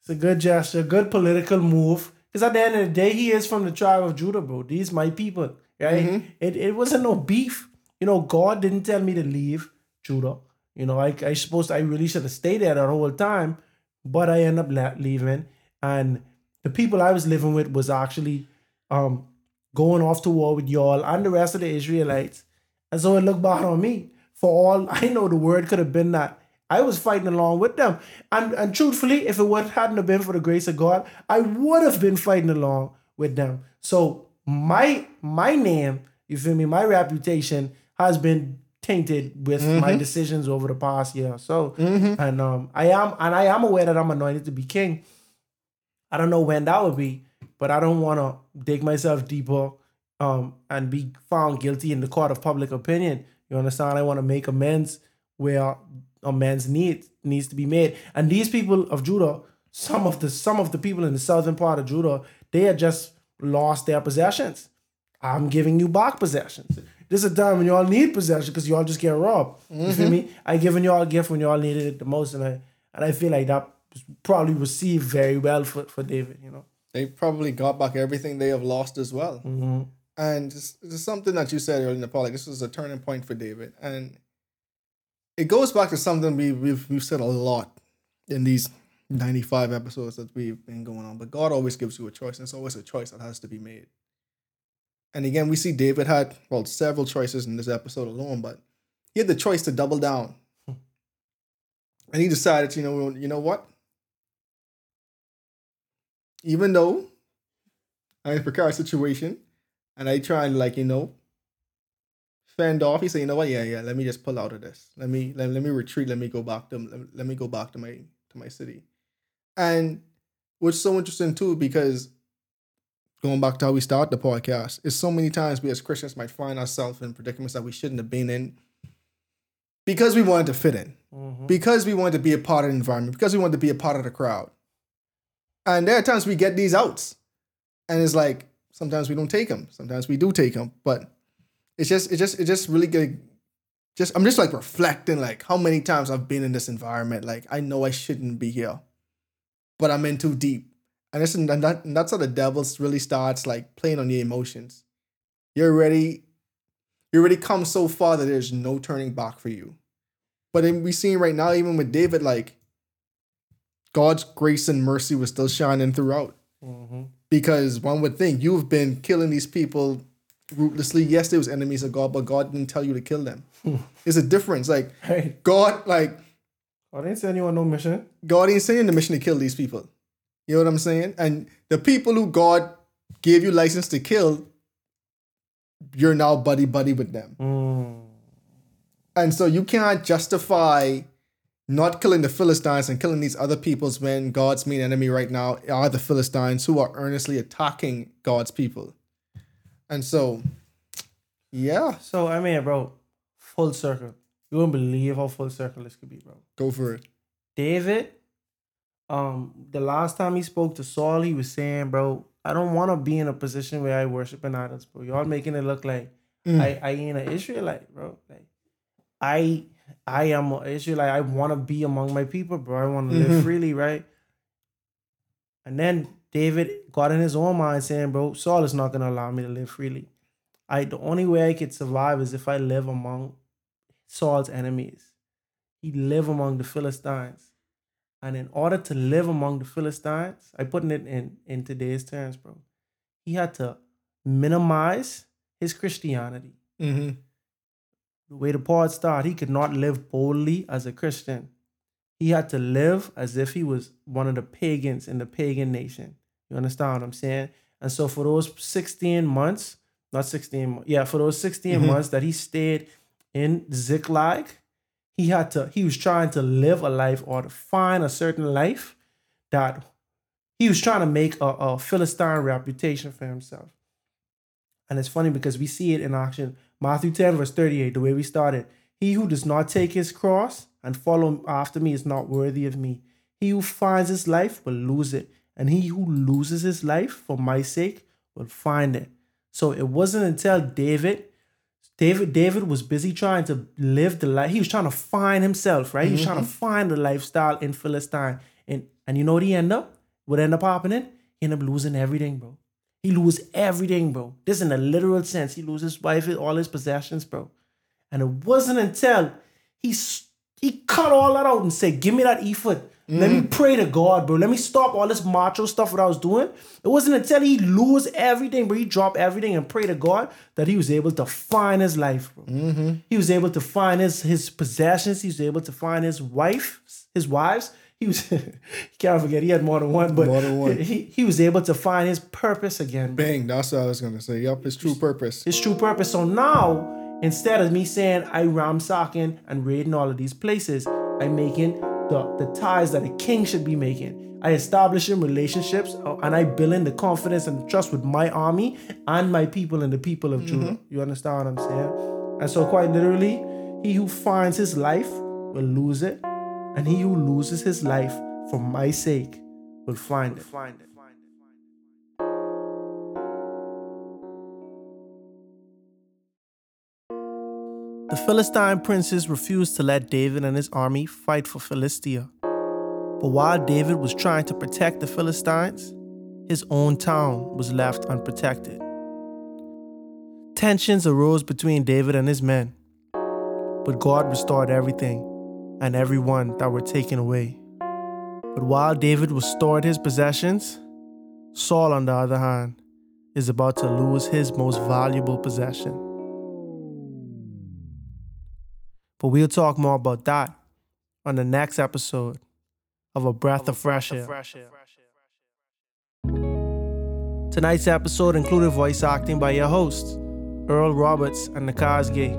[SPEAKER 3] it's a good gesture, a good political move. Because at the end of the day, he is from the tribe of Judah, bro. These my people, right?
[SPEAKER 2] Mhm.
[SPEAKER 3] It it wasn't no beef. You know, God didn't tell me to leave Judah. You know, I I supposed I really should have stayed there the whole time, but I end up leaving, and the people I was living with was actually um going off to war with y'all and the rest of the Israelites, and so it looked bad on me. For all I know, the word could have been that I was fighting along with them, and and truthfully, if it would hadn't have been for the grace of God, I would have been fighting along with them. So my my name You feel me? My reputation has been tainted with my decisions over the past year or so. And um I am and I am aware that I'm anointed to be king. I don't know when that will be, but I don't want to dig myself deeper um, and be found guilty in the court of public opinion. You understand? I want to make amends where amends need needs to be made. And these people of Judah, some of the some of the people in the southern part of Judah, they are just lost their possessions. I'm giving you back possessions. This is a time when y'all need possession because y'all just get robbed. You feel mm-hmm. me? I given y'all a gift when y'all needed it the most, and I and I feel like that was probably received very well for, for David. You know.
[SPEAKER 2] They probably got back everything they have lost as well. Mm-hmm. And just, just something that you said earlier in the pod, like this was a turning point for David. And it goes back to something we, we've, we've said a lot in these 95 episodes that we've been going on. But God always gives you a choice, and it's always a choice that has to be made. And again, we see David had, well, several choices in this episode alone, but he had the choice to double down. Hmm. And he decided, you know, you know what? Even though I'm in a precarious situation and I try and like, you know, fend off, he said, you know what, yeah, yeah, let me just pull out of this. Let me let, let me retreat, let me go back to let, let me go back to my to my city. And what's so interesting too, because going back to how we start the podcast, is so many times we as Christians might find ourselves in predicaments that we shouldn't have been in because we wanted to fit in, mm-hmm. because we wanted to be a part of the environment, because we wanted to be a part of the crowd. And there are times we get these outs, and it's like sometimes we don't take them, sometimes we do take them, but it's just it just it just really good. Just I'm just like reflecting like how many times I've been in this environment. Like I know I shouldn't be here, but I'm in too deep, and it's and, that, and that's how the devil really starts like playing on your emotions. You're already you already come so far that there's no turning back for you. But then we seeing right now, even with David, like God's grace and mercy was still shining throughout. Mm-hmm. Because one would think you've been killing these people ruthlessly. Yes, they was enemies of God, but God didn't tell you to kill them. There's a difference. Like God, like
[SPEAKER 3] I didn't send you on no mission.
[SPEAKER 2] God ain't saying the mission to kill these people. You know what I'm saying? And the people who God gave you license to kill, you're now buddy buddy with them.
[SPEAKER 3] Mm.
[SPEAKER 2] And so you can't justify not killing the Philistines and killing these other peoples when God's main enemy right now are the Philistines who are earnestly attacking God's people. And so, yeah,
[SPEAKER 3] So I mean, bro, full circle. You wouldn't believe how full circle this could be, bro.
[SPEAKER 2] go for it.
[SPEAKER 3] David, um, the last time he spoke to Saul, he was saying, bro, I don't want to be in a position where I worship in idols, bro. Y'all making it look like I, I ain't an Israelite, bro. Like I I am an Israelite. I want to be among my people, bro. I want to live freely, right? And then David got in his own mind saying, bro, Saul is not gonna allow me to live freely. I the only way I could survive is if I live among Saul's enemies. He live among the Philistines. And in order to live among the Philistines, I putting it in, in today's terms, bro, he had to minimize his Christianity.
[SPEAKER 2] Mm-hmm.
[SPEAKER 3] The way the part started, he could not live boldly as a Christian. He had to live as if he was one of the pagans in the pagan nation. You understand what I'm saying? And so for those 16 months, not 16, yeah, for those 16 months that he stayed in Ziklag, he had to, he was trying to live a life or to find a certain life that he was trying to make a, a Philistine reputation for himself. And it's funny because we see it in action. Matthew 10, verse 38, the way we started. He who does not take his cross and follow after me is not worthy of me. He who finds his life will lose it, and he who loses his life for my sake will find it. So it wasn't until David, David, David was busy trying to live the life. He was trying to find himself, right? He was trying to mm-hmm. find the lifestyle in Philistine. And and you know what he ended up? What ended up happening? He ended up losing everything, bro. He lose everything, bro. This in a literal sense. He loses his wife, all his possessions, bro. And it wasn't until he he cut all that out and said, "Give me that ephod. Let me mm. pray to God, bro. Let me stop all this macho stuff that I was doing." It wasn't until he lose everything, bro. He dropped everything and pray to God that he was able to find his life, bro. Mm-hmm. He was able to find his his possessions. He was able to find his wife, his wives. he was can't forget he had more than one, but
[SPEAKER 2] More than one.
[SPEAKER 3] He, he was able to find his purpose again.
[SPEAKER 2] Bang, that's what I was gonna say. Yup, his true purpose.
[SPEAKER 3] his true purpose. So now, instead of me saying I ramsacking and raiding all of these places, I'm making the, the ties that a king should be making. I establish establishing relationships uh, and I building the confidence and trust with my army and my people and the people of Judah. You understand what I'm saying? And so, quite literally, he who finds his life will lose it, and he who loses his life for my sake will find it. Find it. Philistine princes refused to let David and his army fight for Philistia. But while David was trying to protect the Philistines, his own town was left unprotected. Tensions arose between David and his men, but God restored everything and everyone that were taken away. But while David restored his possessions, Saul, on the other hand, is about to lose his most valuable possession. But we'll talk more about that on the next episode of A Breath of Fresh Air. Tonight's episode included voice acting by your hosts, Earl Roberts and Nakaz Gay.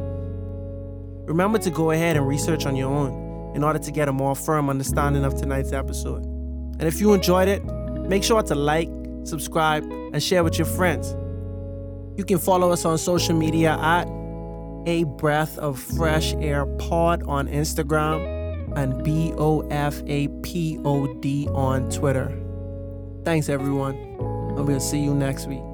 [SPEAKER 3] Remember to go ahead and research on your own in order to get a more firm understanding of tonight's episode. And if you enjoyed it, make sure to like, subscribe, and share with your friends. You can follow us on social media at A Breath of Fresh Air Pod on Instagram and B O F A P O D on Twitter. Thanks, everyone, and we'll see you next week.